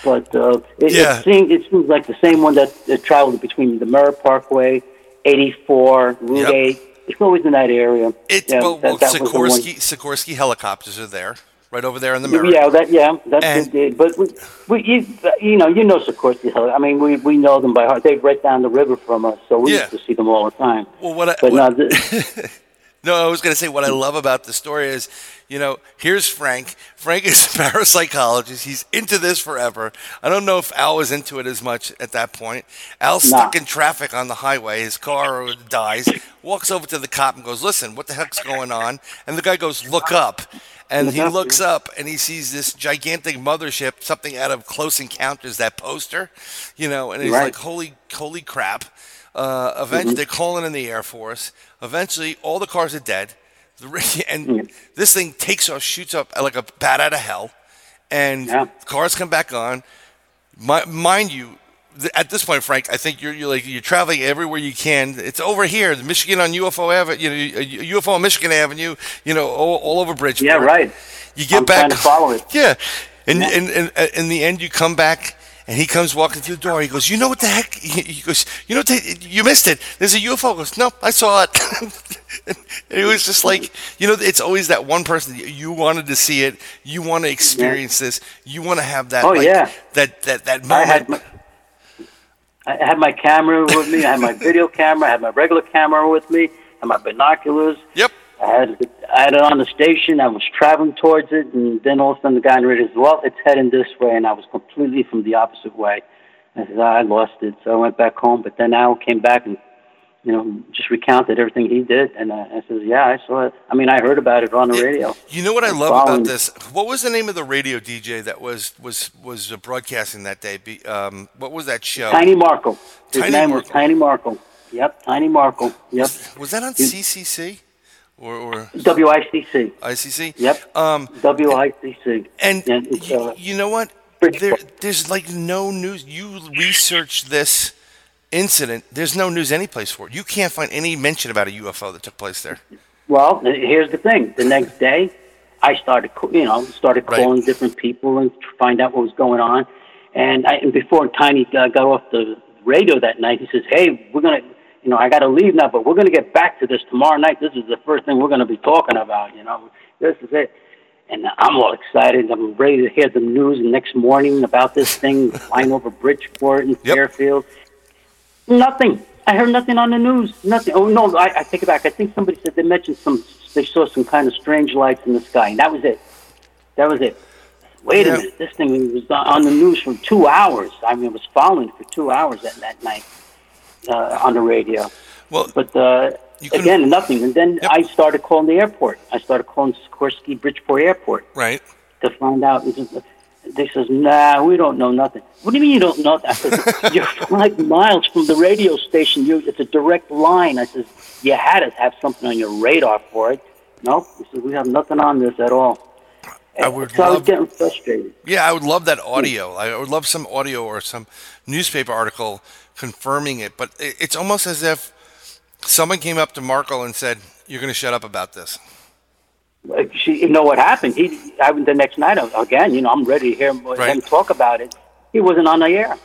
But uh, it, Yeah. it, seemed, it seems like the same one that, that traveled between the Merritt Parkway, 84, Route Yep. 8. It's always in that area. It, Yeah, well, that- well that was the one- Sikorsky, Sikorsky helicopters are there, right over there in the mirror. Yeah, that yeah, that's And- what. But we, we you, you know, you know Sikorsky. Hill. I mean, we we know them by heart. They're right down the river from us, so we Yeah. used to see them all the time. Well, what I, But what- no, No, I was going to say what I love about the story is, you know, here's Frank. Frank is a parapsychologist. He's into this forever. I don't know if Al was into it as much at that point. Al's Nah. stuck in traffic on the highway. His car dies. Walks over to the cop and goes, "Listen, what the heck's going on?" And the guy goes, "Look up." And he looks up and he sees this gigantic mothership, something out of Close Encounters, that poster, you know, and he's Right. like, "Holy, holy crap!" Uh, eventually, they're calling in the Air Force. Eventually, all the cars are dead. And this thing takes off, shoots up like a bat out of hell, and Yeah. cars come back on. Mi- mind you, th- at this point, Frank, I think you're, you're like you're traveling everywhere you can. It's over here, the Michigan on UFO Avenue, you know, uh, UFO on Michigan Avenue, you know, all, all over Bridgeport. yeah, right. You get I'm back. trying to follow it. Yeah, and and, and uh, in the end, you come back. And he comes walking through the door. He goes, "You know what the heck?" He goes, "You know, what the, you missed it. There's a UFO." He goes, "No, I saw it." and it was just like, you know, it's always that one person you wanted to see it. You want to experience this. You want to have that. Oh, like, yeah. That that that I moment. had my, I had my camera with me. I had my video camera. I had my regular camera with me. and my binoculars. yep. I had I had it on the station. I was traveling towards it, and then all of a sudden the guy in the radio said, "Well, it's heading this way," and I was completely from the opposite way. I said, "I lost it," so I went back home. But then Al came back and you know just recounted everything he did, and I, I said, "Yeah, I saw it. I mean, I heard about it on the radio." You know what I love Following- about this? What was the name of the radio DJ that was was was uh, broadcasting that day? Be, um, what was that show? Tiny Markle. His Tiny name was Tiny Markle. Yep, Tiny Markle. Yep, Was that on CCC or, or WICC. ICC? Yep. Um, WICC. and And y- uh, you know what? There, there's like no news. You research this incident. There's no news anyplace for it. You can't find any mention about a UFO that took place there. Well, here's the thing. The next day, I started, you know, started Right. calling different people and to find out what was going on. And, I, and before Tiny uh, got off the radio that night, he says, "Hey, we're gonna, you know, I got to leave now, but we're gonna get back to this tomorrow night. This is the first thing we're gonna be talking about. You know, this is it." And I'm all excited. I'm ready to hear the news the next morning about this thing flying over Bridgeport and Yep. Fairfield. Nothing. I heard nothing on the news. Nothing. Oh no, I, I take it back. I think somebody said they mentioned some. They saw some kind of strange lights in the sky, and that was it. That was it. wait Yeah. a minute, this thing was on the news for two hours. I mean, it was following for two hours that, that night uh, on the radio. Well, But uh, again, nothing. And then Yep. I started calling the airport. I started calling Sikorsky Bridgeport Airport right. to find out. They says, "Nah, we don't know nothing." What do you mean you don't know? I said, "You're five miles from the radio station. You, it's a direct line." I says, "You had to have something on your radar for it." No, he said, "We have nothing on this at all." I would so I was getting frustrated. Yeah, I would love that audio. I would love some audio or some newspaper article confirming it. But it's almost as if someone came up to Markle and said, "You're going to shut up about this." Like, She, you know what happened? He, I, the next night uh, again. You know, I'm ready to hear him, Right. him talk about it. He wasn't on the air.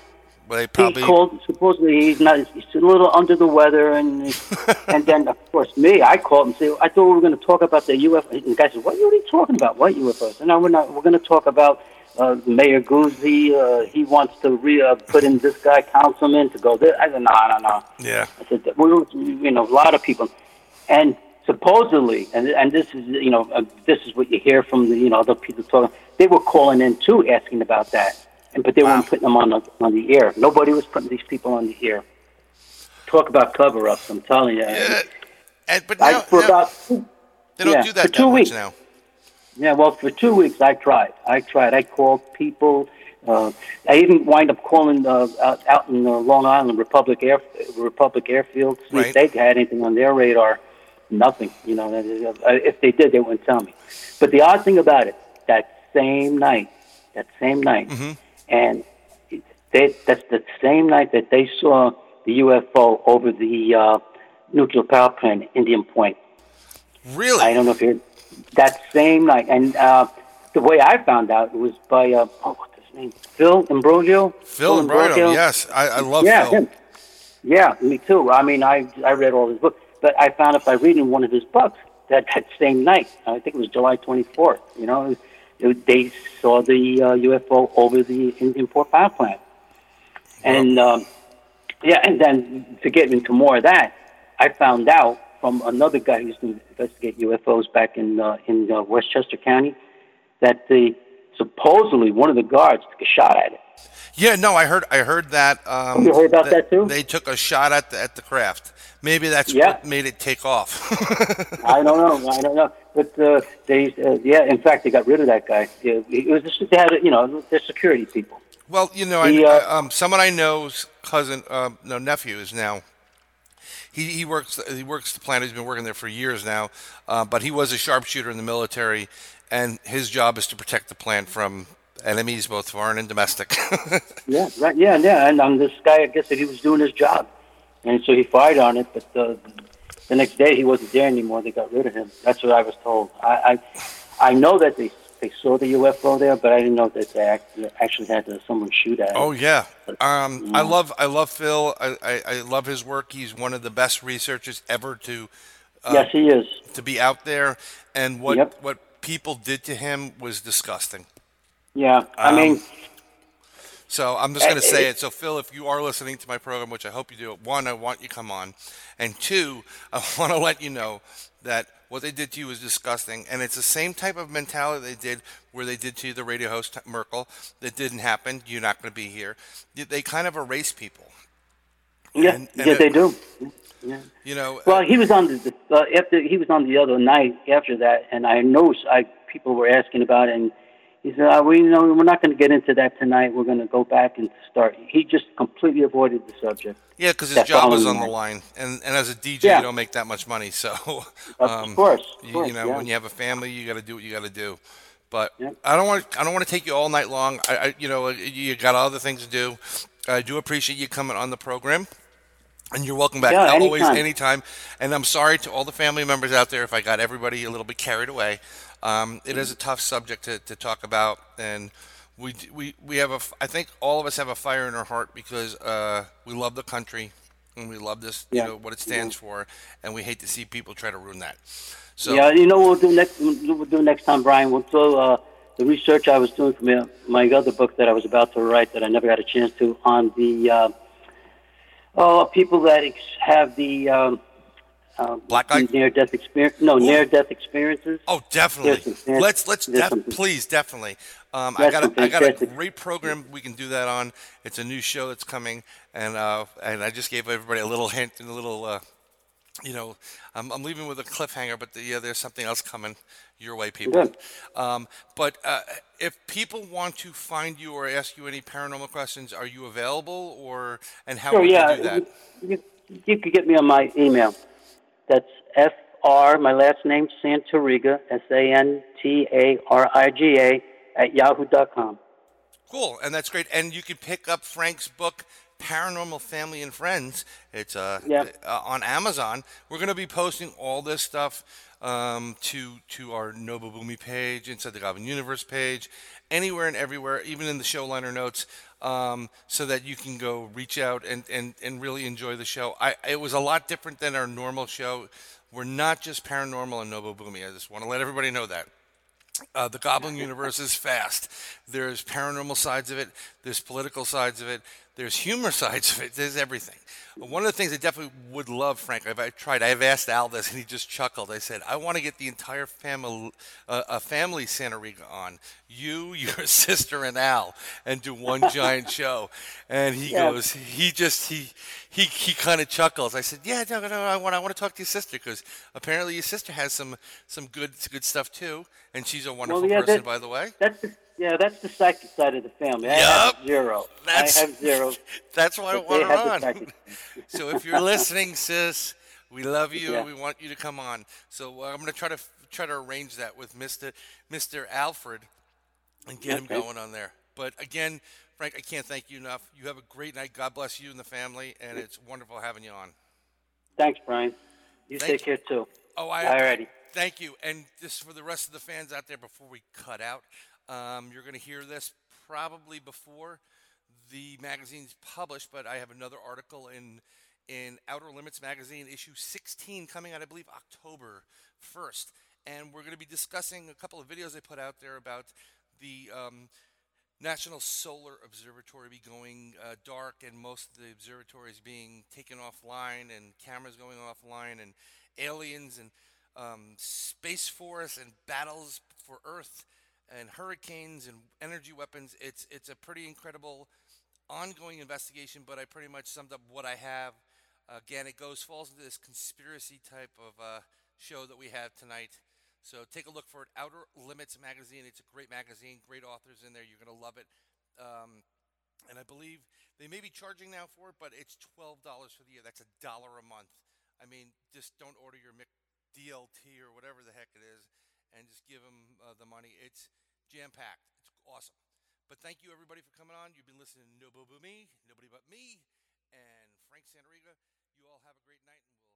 Well, they He called. Supposedly, he's not. He's a little under the weather, and and then of course me. I called and said, "I thought we were going to talk about the UFO." And the guy said, "What are you talking about? What UFOs?" And no, we're not. We're going to talk about uh, Mayor Guzzi. Uh, he wants to re uh, put in this guy councilman to go there. I said, "No, no, no." yeah. I said, we were, you know, a lot of people, and supposedly, and and this is, you know, uh, this is what you hear from the, you know, other people talking. They were calling in too, asking about that, and but they Wow. weren't putting them on the on the air. Nobody was putting these people on the air. Talk about cover-ups! I'm telling you. Yeah. And, but I, now, for now about they don't yeah, do that for that two weeks. now. Yeah, well, for two weeks I tried. I tried. I called people. Uh, I even wind up calling uh, out, out in uh, Long Island Republic Air Republic Airfield see Right. if they had anything on their radar. Nothing. You know, uh, if they did, they wouldn't tell me. But the odd thing about it, that same night, that same night, Mm-hmm. and they, that's the same night that they saw the UFO over the uh, nuclear power plant, Indian Point. Really? I don't know if you're that same night. And uh, the way I found out was by uh, oh, what's his name? Phil Imbrogno. Phil Imbrogno. Yes, I, I love yeah, Phil. him. Yeah, me too. I mean, I I read all his books, but I found out by reading one of his books that that same night. I think it was July 24th. You know, it, they saw the uh, UFO over the Indian Point power plant, and um, yeah, and then to get into more of that, I found out from another guy who used to investigate UFOs back in uh, in uh, Westchester County that the supposedly one of the guards took a shot at it. Yeah, no, I heard. I heard that. Um, You heard about that too? They took a shot at the, at the craft. Maybe that's Yeah. what made it take off. I don't know. I don't know. But uh, they, uh, yeah. In fact, they got rid of that guy. It was just they had, you know, they're security people. well, you know, I, uh, I- um, someone I know's cousin, um, no nephew, is now. He, he works he works the plant. He's been working there for years now, uh, but he was a sharpshooter in the military, and his job is to protect the plant from enemies, both foreign and domestic. Yeah, right. Yeah, yeah. And um, this guy, I guess that he was doing his job, and so he fired on it. But the next day, he wasn't there anymore. They got rid of him. That's what I was told. I, I, I know that they they saw the UFO there, but I didn't know that they act- actually had uh, someone shoot at it. Oh yeah, um, I love I love Phil. I, I, I love his work. He's one of the best researchers ever to yes, he is. to be out there. And what Yep. what people did to him was disgusting. Yeah, I Um, mean, So I'm just going to Uh, say it- it. So Phil, if you are listening to my program, which I hope you do, one, I want you to come on, and two, I want to let you know that what they did to you was disgusting, and it's the same type of mentality they did where they did to the radio host Markle. That didn't happen. You're not going to be here. They- kind of erase people. yeah, and- and yeah, it- they do. Yeah. You know. Well, he was on the uh, after he was on the other night after that, and I know I people were asking about it, and he said, uh, "We know we're not going to get into that tonight. We're going to go back and start." He just completely avoided the subject. Yeah, because his job was on the line, and and as a DJ, Yeah. you don't make that much money. So, Of um, course, of you, course, you know, yeah. when you have a family, you got to do what you got to do. But Yep. I don't want I don't want to take you all night long. I, I you know you got other things to do. I do appreciate you coming on the program. And you're welcome back. Yeah, Always, anytime. anytime. And I'm sorry to all the family members out there if I got everybody a little bit carried away. Um, it is a tough subject to, to talk about, and we we we have a. I think all of us have a fire in our heart because uh, we love the country and we love this, Yeah. you know, what it stands for, and we hate to see people try to ruin that. So yeah, you know what we'll do next. We'll do next time, Brian. We'll do uh, the research I was doing for my, my other book that I was about to write that I never got a chance to on the uh, oh people that ex- have the um, um, Black eye? near death experience. No, near death experiences. Oh, definitely. Some- let's let's def- please definitely. Um, I got a, I got a great program we can do that on. It's a new show that's coming, and uh, and I just gave everybody a little hint and a little. Uh, you know, I'm, I'm leaving with a cliffhanger, but the, yeah, there's something else coming your way, people. Um, but uh, if people want to find you or ask you any paranormal questions, are you available, or and how Sure, would yeah. you do that? You, you could get me on my email. That's F-R, my last name, Santariga, S-A-N-T-A-R-I-G-A, at yahoo.com. Cool, and that's great. And you can pick up Frank's book, Paranormal Family and Friends. It's uh, Yeah. uh, on Amazon. We're going to be posting all this stuff um, to to our NoBoBuMe page, inside the Goblin Universe page, anywhere and everywhere, even in the show liner notes, um, so that you can go reach out and, and, and really enjoy the show. I it was a lot different than our normal show. We're not just paranormal and NoBoBuMe. I just want to let everybody know that. Uh, the Goblin universe is fast. There's paranormal sides of it. There's political sides of it. There's humor sides of it. There's everything. One of the things I definitely would love, Frank, I've, I've tried. I've asked Al this, and he just chuckled. I said, "I want to get the entire family, uh, a family Santariga on you, your sister, and Al, and do one giant show." And he Yeah. goes, he just he he he kind of chuckles. I said, "Yeah, no, no, I want I want to talk to your sister because apparently your sister has some some good good stuff too, and she's a wonderful yeah, person, by the way." That's the, yeah, that's the psychic side of the family. I Yup. have zero. That's I have zero. That's why I want her on. so if you're listening, sis, we love you. Yeah. We want you to come on. So uh, I'm going to try to try to arrange that with Mr. Mr. Alfred and get him going on there. But again, Frank, I can't thank you enough. You have a great night. God bless you and the family, and it's wonderful having you on. Thanks, Brian. You Thank take care, too. Oh, I Alrighty. Thank you. And just for the rest of the fans out there, before we cut out, um, you're going to hear this probably before the magazine's published, but I have another article in in Outer Limits magazine, issue 16, coming out, I believe, October 1st. And we're going to be discussing a couple of videos I put out there about the um, National Solar Observatory be going uh, dark and most of the observatories being taken offline and cameras going offline and aliens and um, space force and battles for Earth and hurricanes and energy weapons. It's it's a pretty incredible ongoing investigation. But I pretty much summed up what I have. Again, it goes falls into this conspiracy type of uh, show that we have tonight. So take a look for it. Outer Limits magazine. It's a great magazine, great authors in there. You're gonna love it. Um, and I believe they may be charging now for it, but it's twelve dollars for the year. That's a dollar a month. I mean, just don't order your DLT or whatever the heck it is, and just give them uh, the money. It's jam packed. It's awesome. But thank you everybody for coming on. You've been listening to Nobo Me, nobody but me, and Frank Santariga. You all have a great night. And we'll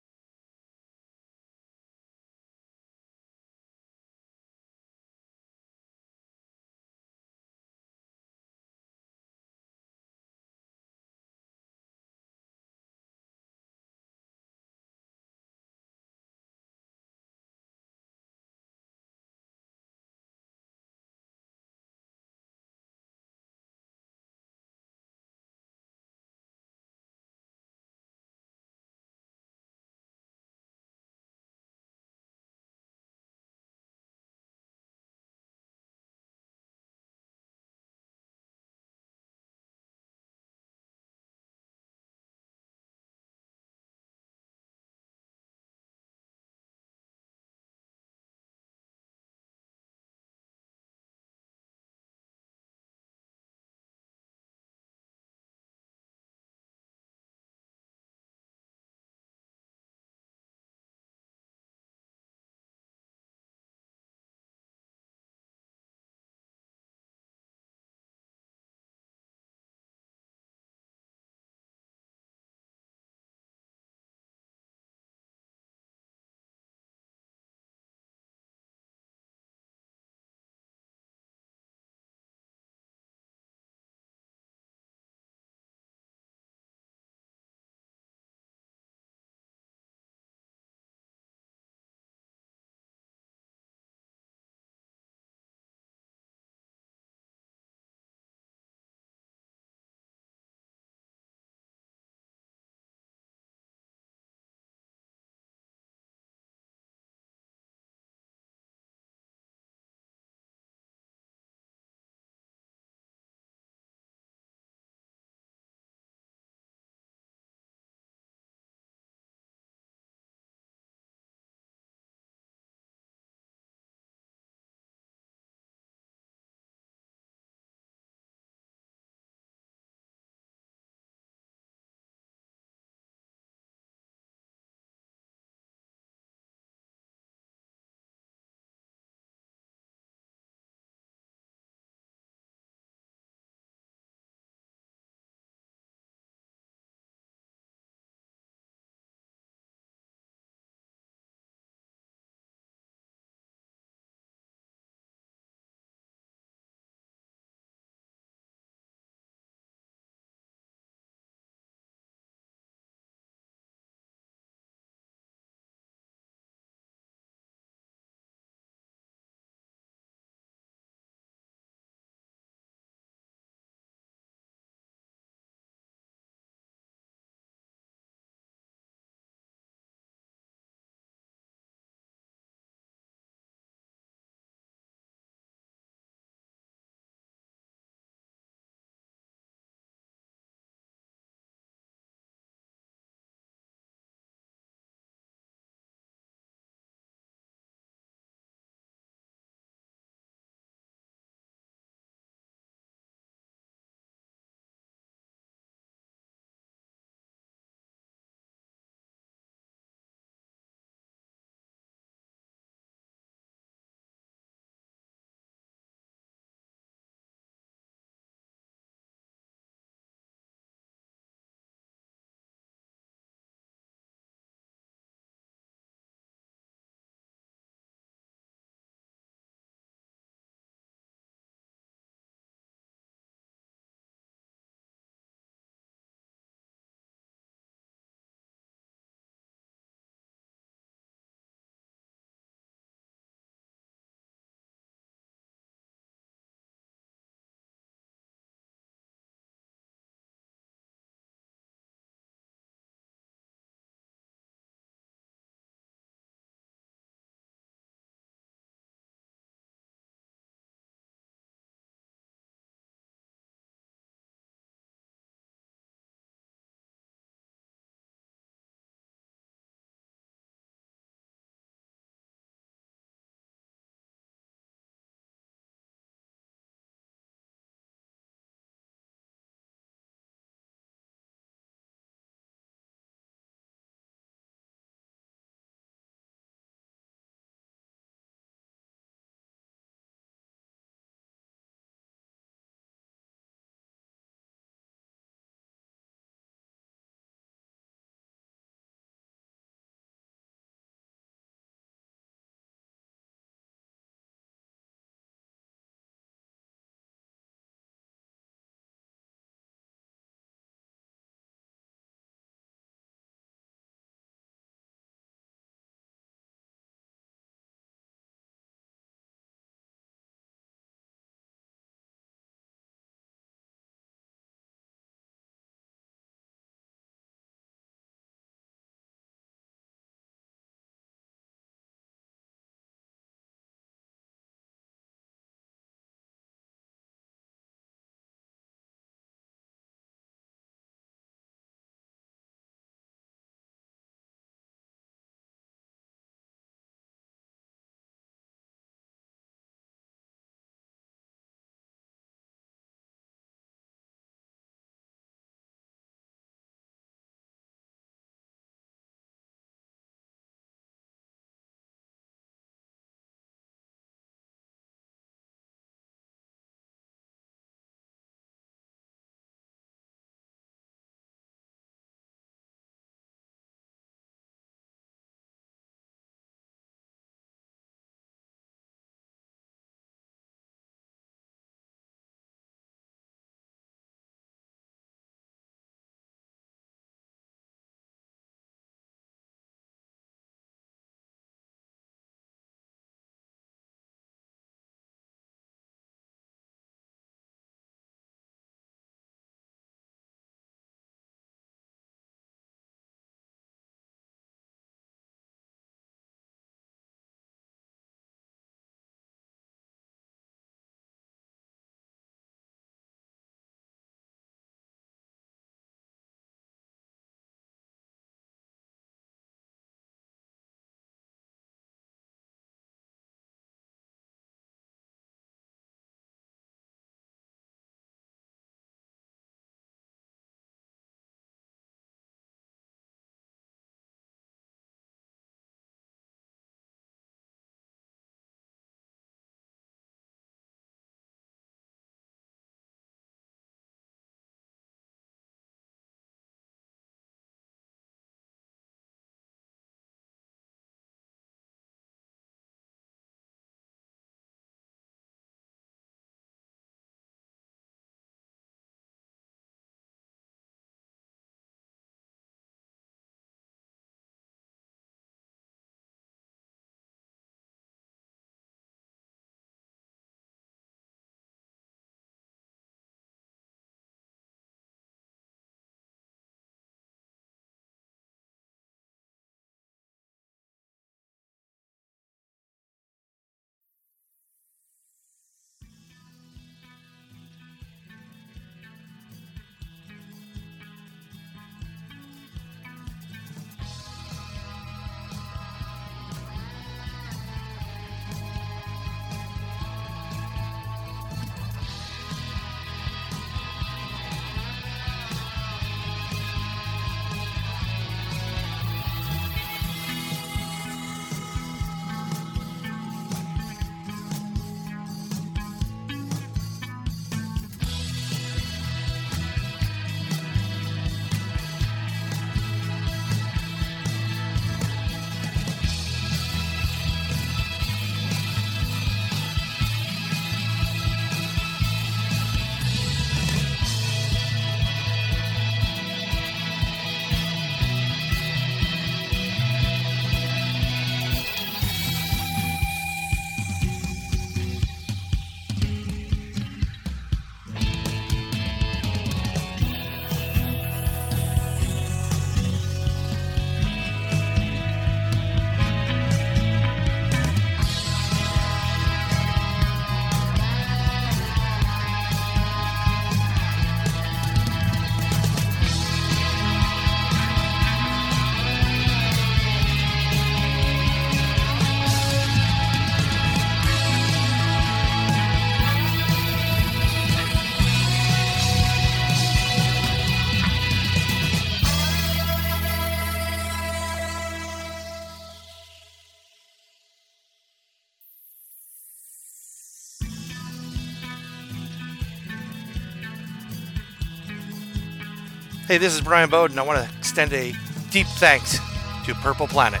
Hey, this is Bryan Bowden. I want to extend a deep thanks to Purple Planet.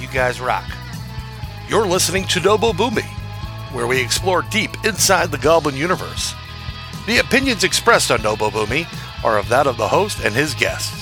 You guys rock. You're listening to NoBoBuMe, where we explore deep inside the Goblin universe. The opinions expressed on NoBoBuMe are of that of the host and his guests.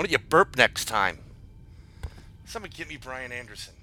Why don't you burp next time? Somebody get me Brian Anderson.